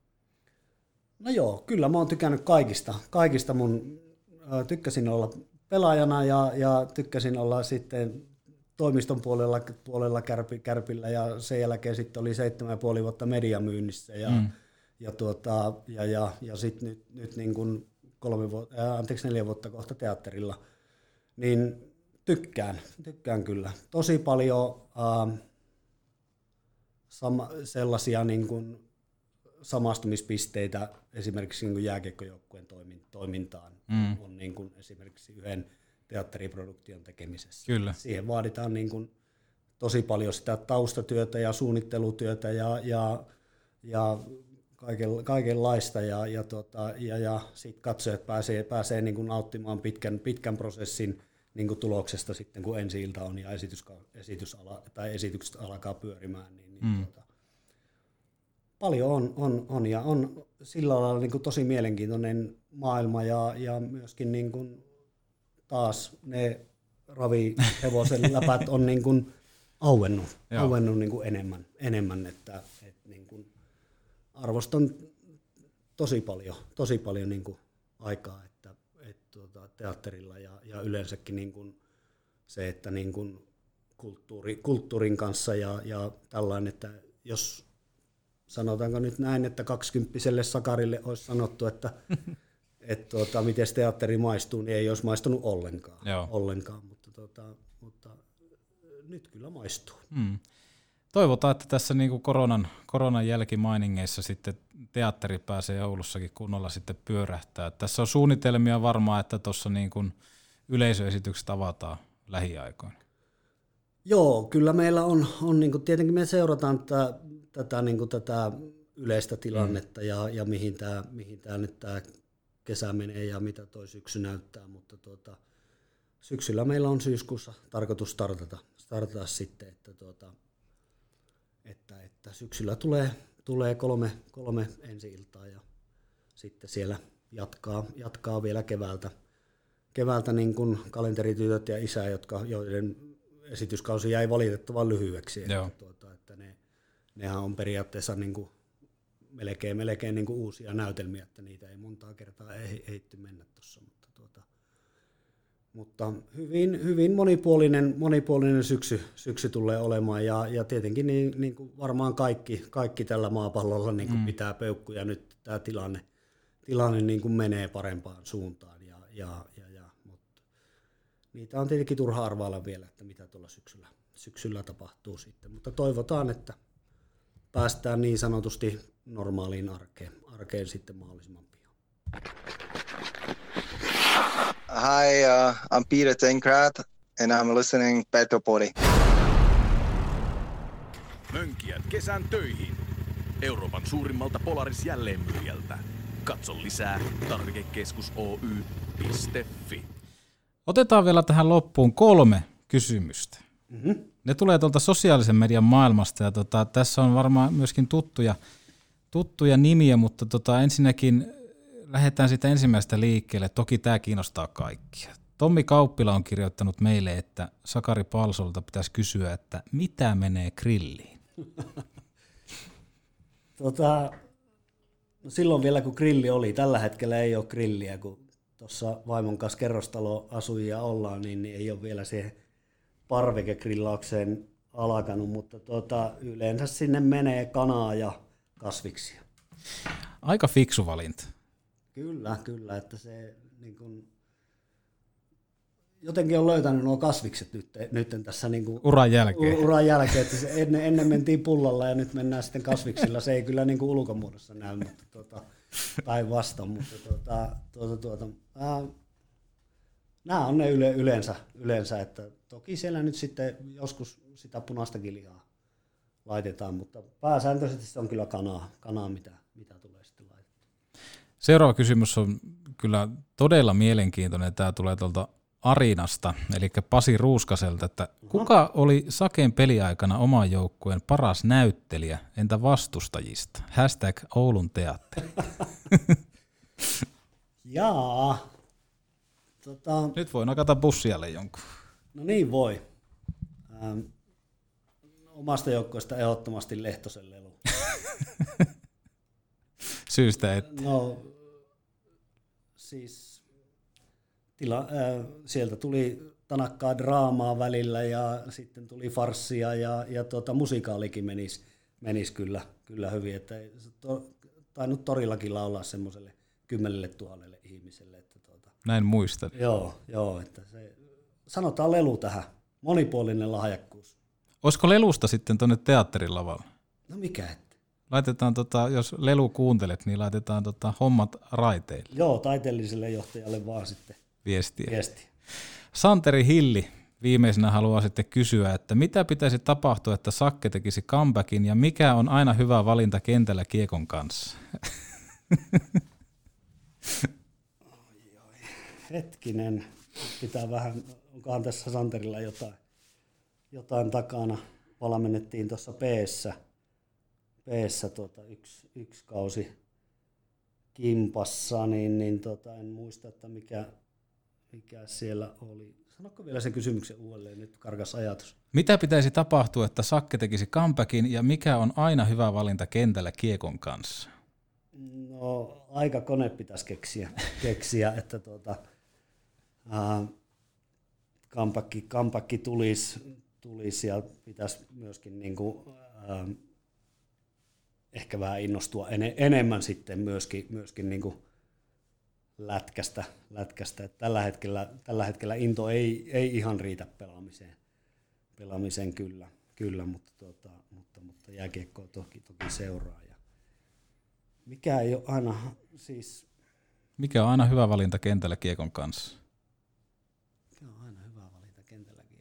No joo, kyllä mä oon tykännyt kaikista. Kaikista mun, tykkäsin olla pelaajana ja, ja tykkäsin olla sitten toimiston puolella, puolella kärpi, kärpillä ja sen jälkeen sitten oli seitsemän ja puoli vuotta mediamyynnissä ja, mm. ja, tuota, ja, ja, ja sitten nyt, nyt niin kuin kolme vuotta, ää, anteeksi neljä vuotta kohta teatterilla, niin tykkään, tykkään kyllä. Tosi paljon ää, sama, sellaisia niin kuin samastumispisteitä esimerkiksi niin kuin jääkiekkojoukkueen toimintaan mm. on niin kuin esimerkiksi yhden teatteriproduktion tekemisessä. Kyllä. Siihen vaaditaan niin kuin tosi paljon sitä taustatyötä ja suunnittelutyötä ja, ja, ja kaiken, kaikenlaista ja, ja, tota, ja, ja sitten katsojat pääsee, pääsee niin kuin nauttimaan pitkän, pitkän prosessin niin kuin tuloksesta sitten, kun ensi ilta on ja esitys, esitys ala, tai esitykset alkaa pyörimään. Niin, niin mm. tota, paljon on, on, on ja on sillä lailla niin kuin tosi mielenkiintoinen maailma ja, ja myöskin niin kuin taas ne ravihevosen läpät on niin kuin auennut, auennut niin kuin enemmän, enemmän että, että niin kuin arvostan tosi paljon, tosi paljon niin kuin aikaa että, että tuota, teatterilla ja, ja yleensäkin niin kuin se, että niin kuin kulttuuri, kulttuurin kanssa ja, ja tällainen, että jos sanotaanko nyt näin, että kaksikymppiselle Sakarille olisi sanottu, että et, tuota, miten teatteri maistuu, niin ei olisi maistunut ollenkaan. Joo. ollenkaan mutta, tuota, mutta nyt kyllä maistuu. Mm. Toivotaan, että tässä niin kuin koronan, koronan jälkimainingeissa sitten teatteri pääsee Oulussakin kunnolla sitten pyörähtää. Tässä on suunnitelmia varmaan, että tuossa niin kuin yleisöesitykset avataan lähiaikoina. Joo, kyllä meillä on, on niin kuin, tietenkin me seurataan tätä, tätä, niin kuin, tätä yleistä tilannetta mm. ja, ja mihin tämä mihin tämä nyt tämä kesä menee ja mitä toi syksy näyttää, mutta tuota, syksyllä meillä on syyskuussa tarkoitus startata, startata sitten, että, tuota, että, että syksyllä tulee, tulee kolme, kolme ensi-iltaa ja sitten siellä jatkaa, jatkaa vielä keväältä, keväältä niin kuin kalenteritytöt ja isä, jotka, joiden esityskausi jäi valitettavan lyhyeksi. Että, tuota, että ne, nehän on periaatteessa niin kuin melkein, melkein niin kuin uusia näytelmiä, että niitä ei montaa kertaa ehitty mennä tuossa. Mutta, tuota, mutta hyvin, hyvin monipuolinen, monipuolinen syksy, syksy tulee olemaan ja, ja tietenkin niin, niin kuin varmaan kaikki, kaikki tällä maapallolla niin kuin mm. pitää peukkuja nyt tämä tilanne, tilanne niin kuin menee parempaan suuntaan. Ja, ja, ja, ja, mutta niitä on tietenkin turha arvailla vielä, että mitä tuolla syksyllä, syksyllä tapahtuu sitten, mutta toivotaan, että päästään niin sanotusti normaaliin arkeen, arkeen sitten mahdollisimman pian. Hi, uh, I'm Peter Tenkrat and I'm listening Petopodi. Mönkijät kesän töihin. Euroopan suurimmalta Polaris jälleenmyyjältä. Katso lisää tarvikekeskus Oy.fi. Otetaan vielä tähän loppuun kolme kysymystä. Mm-hmm. Ne tulee tuolta sosiaalisen median maailmasta ja tota, tässä on varmaan myöskin tuttuja, tuttuja nimiä, mutta tota, ensinnäkin lähdetään sitä ensimmäistä liikkeelle. Toki tämä kiinnostaa kaikkia. Tommi Kauppila on kirjoittanut meille, että Sakari Palsolta pitäisi kysyä, että mitä menee grilliin? tota, no silloin vielä kun grilli oli, tällä hetkellä ei ole grilliä, kun tuossa vaimon kanssa kerrostaloasujia ollaan, niin, niin ei ole vielä se parvekegrillaukseen alkanut, mutta tuota, yleensä sinne menee kanaa ja kasviksia. Aika fiksu valinta. Kyllä, kyllä, että se niin kun, jotenkin on löytänyt nuo kasvikset nyt, nyt tässä niin kuin, uran jälkeen. Uran jälkeen, että se ennen, ennen mentiin pullalla ja nyt mennään sitten kasviksilla. Se ei kyllä niin kuin ulkomuodossa näy, mutta tuota, päinvastoin. Mutta tuota, tuota, tuota, ää, nämä on ne yle, yleensä, yleensä, että toki siellä nyt sitten joskus sitä punaistakin lihaa laitetaan, mutta pääsääntöisesti se on kyllä kanaa, kanaa mitä, mitä tulee sitten laitettua. Seuraava kysymys on kyllä todella mielenkiintoinen. Tämä tulee tuolta Arinasta, eli Pasi Ruuskaselta, että kuka oli Saken peliaikana oman joukkueen paras näyttelijä, entä vastustajista? Hashtag Oulun teatteri. Jaa. Tota... Nyt voi nakata bussialle jonkun. No niin voi. Ähm, omasta joukkoista ehdottomasti Lehtosen lelu. Syystä, että No, siis tila, äh, sieltä tuli tanakkaa draamaa välillä ja sitten tuli farssia ja, ja tuota, musikaalikin menisi menis kyllä, kyllä hyvin. Että to, tainnut torillakin laulaa semmoiselle kymmenelle tuhannelle ihmiselle. Että tuota, näin muistan. joo, joo, että se, sanotaan lelu tähän. Monipuolinen lahjakkuus. Olisiko lelusta sitten tuonne teatterin lavalle? No mikä ettei. Laitetaan, tota, jos lelu kuuntelet, niin laitetaan tota, hommat raiteille Joo, taiteelliselle johtajalle vaan sitten viestiä. viesti. Santeri Hilli viimeisenä haluaa sitten kysyä, että mitä pitäisi tapahtua, että Sakke tekisi comebackin ja mikä on aina hyvä valinta kentällä kiekon kanssa? Hetkinen, pitää vähän, onkohan tässä Santerilla jotain, jotain takana. Valmennettiin tuossa p p tuota, yksi, yksi kausi kimpassa, niin, niin tota, en muista, että mikä, mikä siellä oli. Sanokko vielä sen kysymyksen uudelleen, nyt karkas ajatus. Mitä pitäisi tapahtua, että Sakke tekisi comebackin ja mikä on aina hyvä valinta kentällä kiekon kanssa? No, aika kone pitäisi keksiä, keksiä että tuota, ää, kampakki, kampakki tulisi, tulisi ja pitäisi myöskin niin kuin, ää, ehkä vähän innostua ene, enemmän sitten myöskin, myöskin niin kuin lätkästä. lätkästä. Tällä, hetkellä, tällä hetkellä into ei, ei ihan riitä pelaamiseen, pelaamiseen kyllä, kyllä mutta, tuota, mutta, mutta jääkiekkoa toki, toki seuraa. Ja mikä ei ole aina, siis Mikä on aina hyvä valinta kentällä kiekon kanssa? mikä on aina hyvä valinta kentälläkin.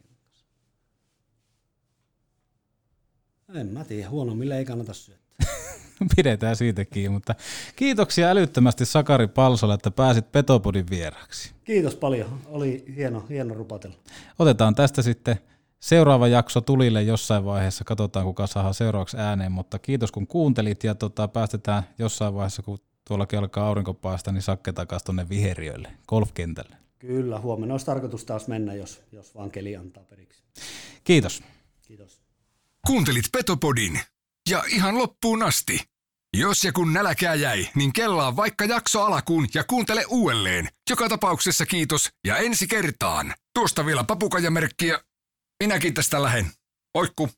En mä tiedä, huonommille ei kannata syöttää. Pidetään siitä kiinni, mutta kiitoksia älyttömästi Sakari Palsolle, että pääsit Petopodin vieraksi. Kiitos paljon, oli hieno, hieno rupatella. Otetaan tästä sitten seuraava jakso tulille jossain vaiheessa, katsotaan kuka saa seuraavaksi ääneen, mutta kiitos kun kuuntelit ja tota, päästetään jossain vaiheessa, kun tuollakin alkaa aurinko paista, niin Sakke takaisin tuonne viheriöille, golfkentälle. Kyllä, huomenna olisi tarkoitus taas mennä, jos, jos vaan keli antaa periksi. Kiitos. Kiitos. Kuuntelit Petopodin. Ja ihan loppuun asti. Jos ja kun nälkää jäi, niin kellaa vaikka jakso alakuun ja kuuntele uudelleen. Joka tapauksessa kiitos ja ensi kertaan. Tuosta vielä papukajamerkkiä. Minäkin tästä lähen. Oikku.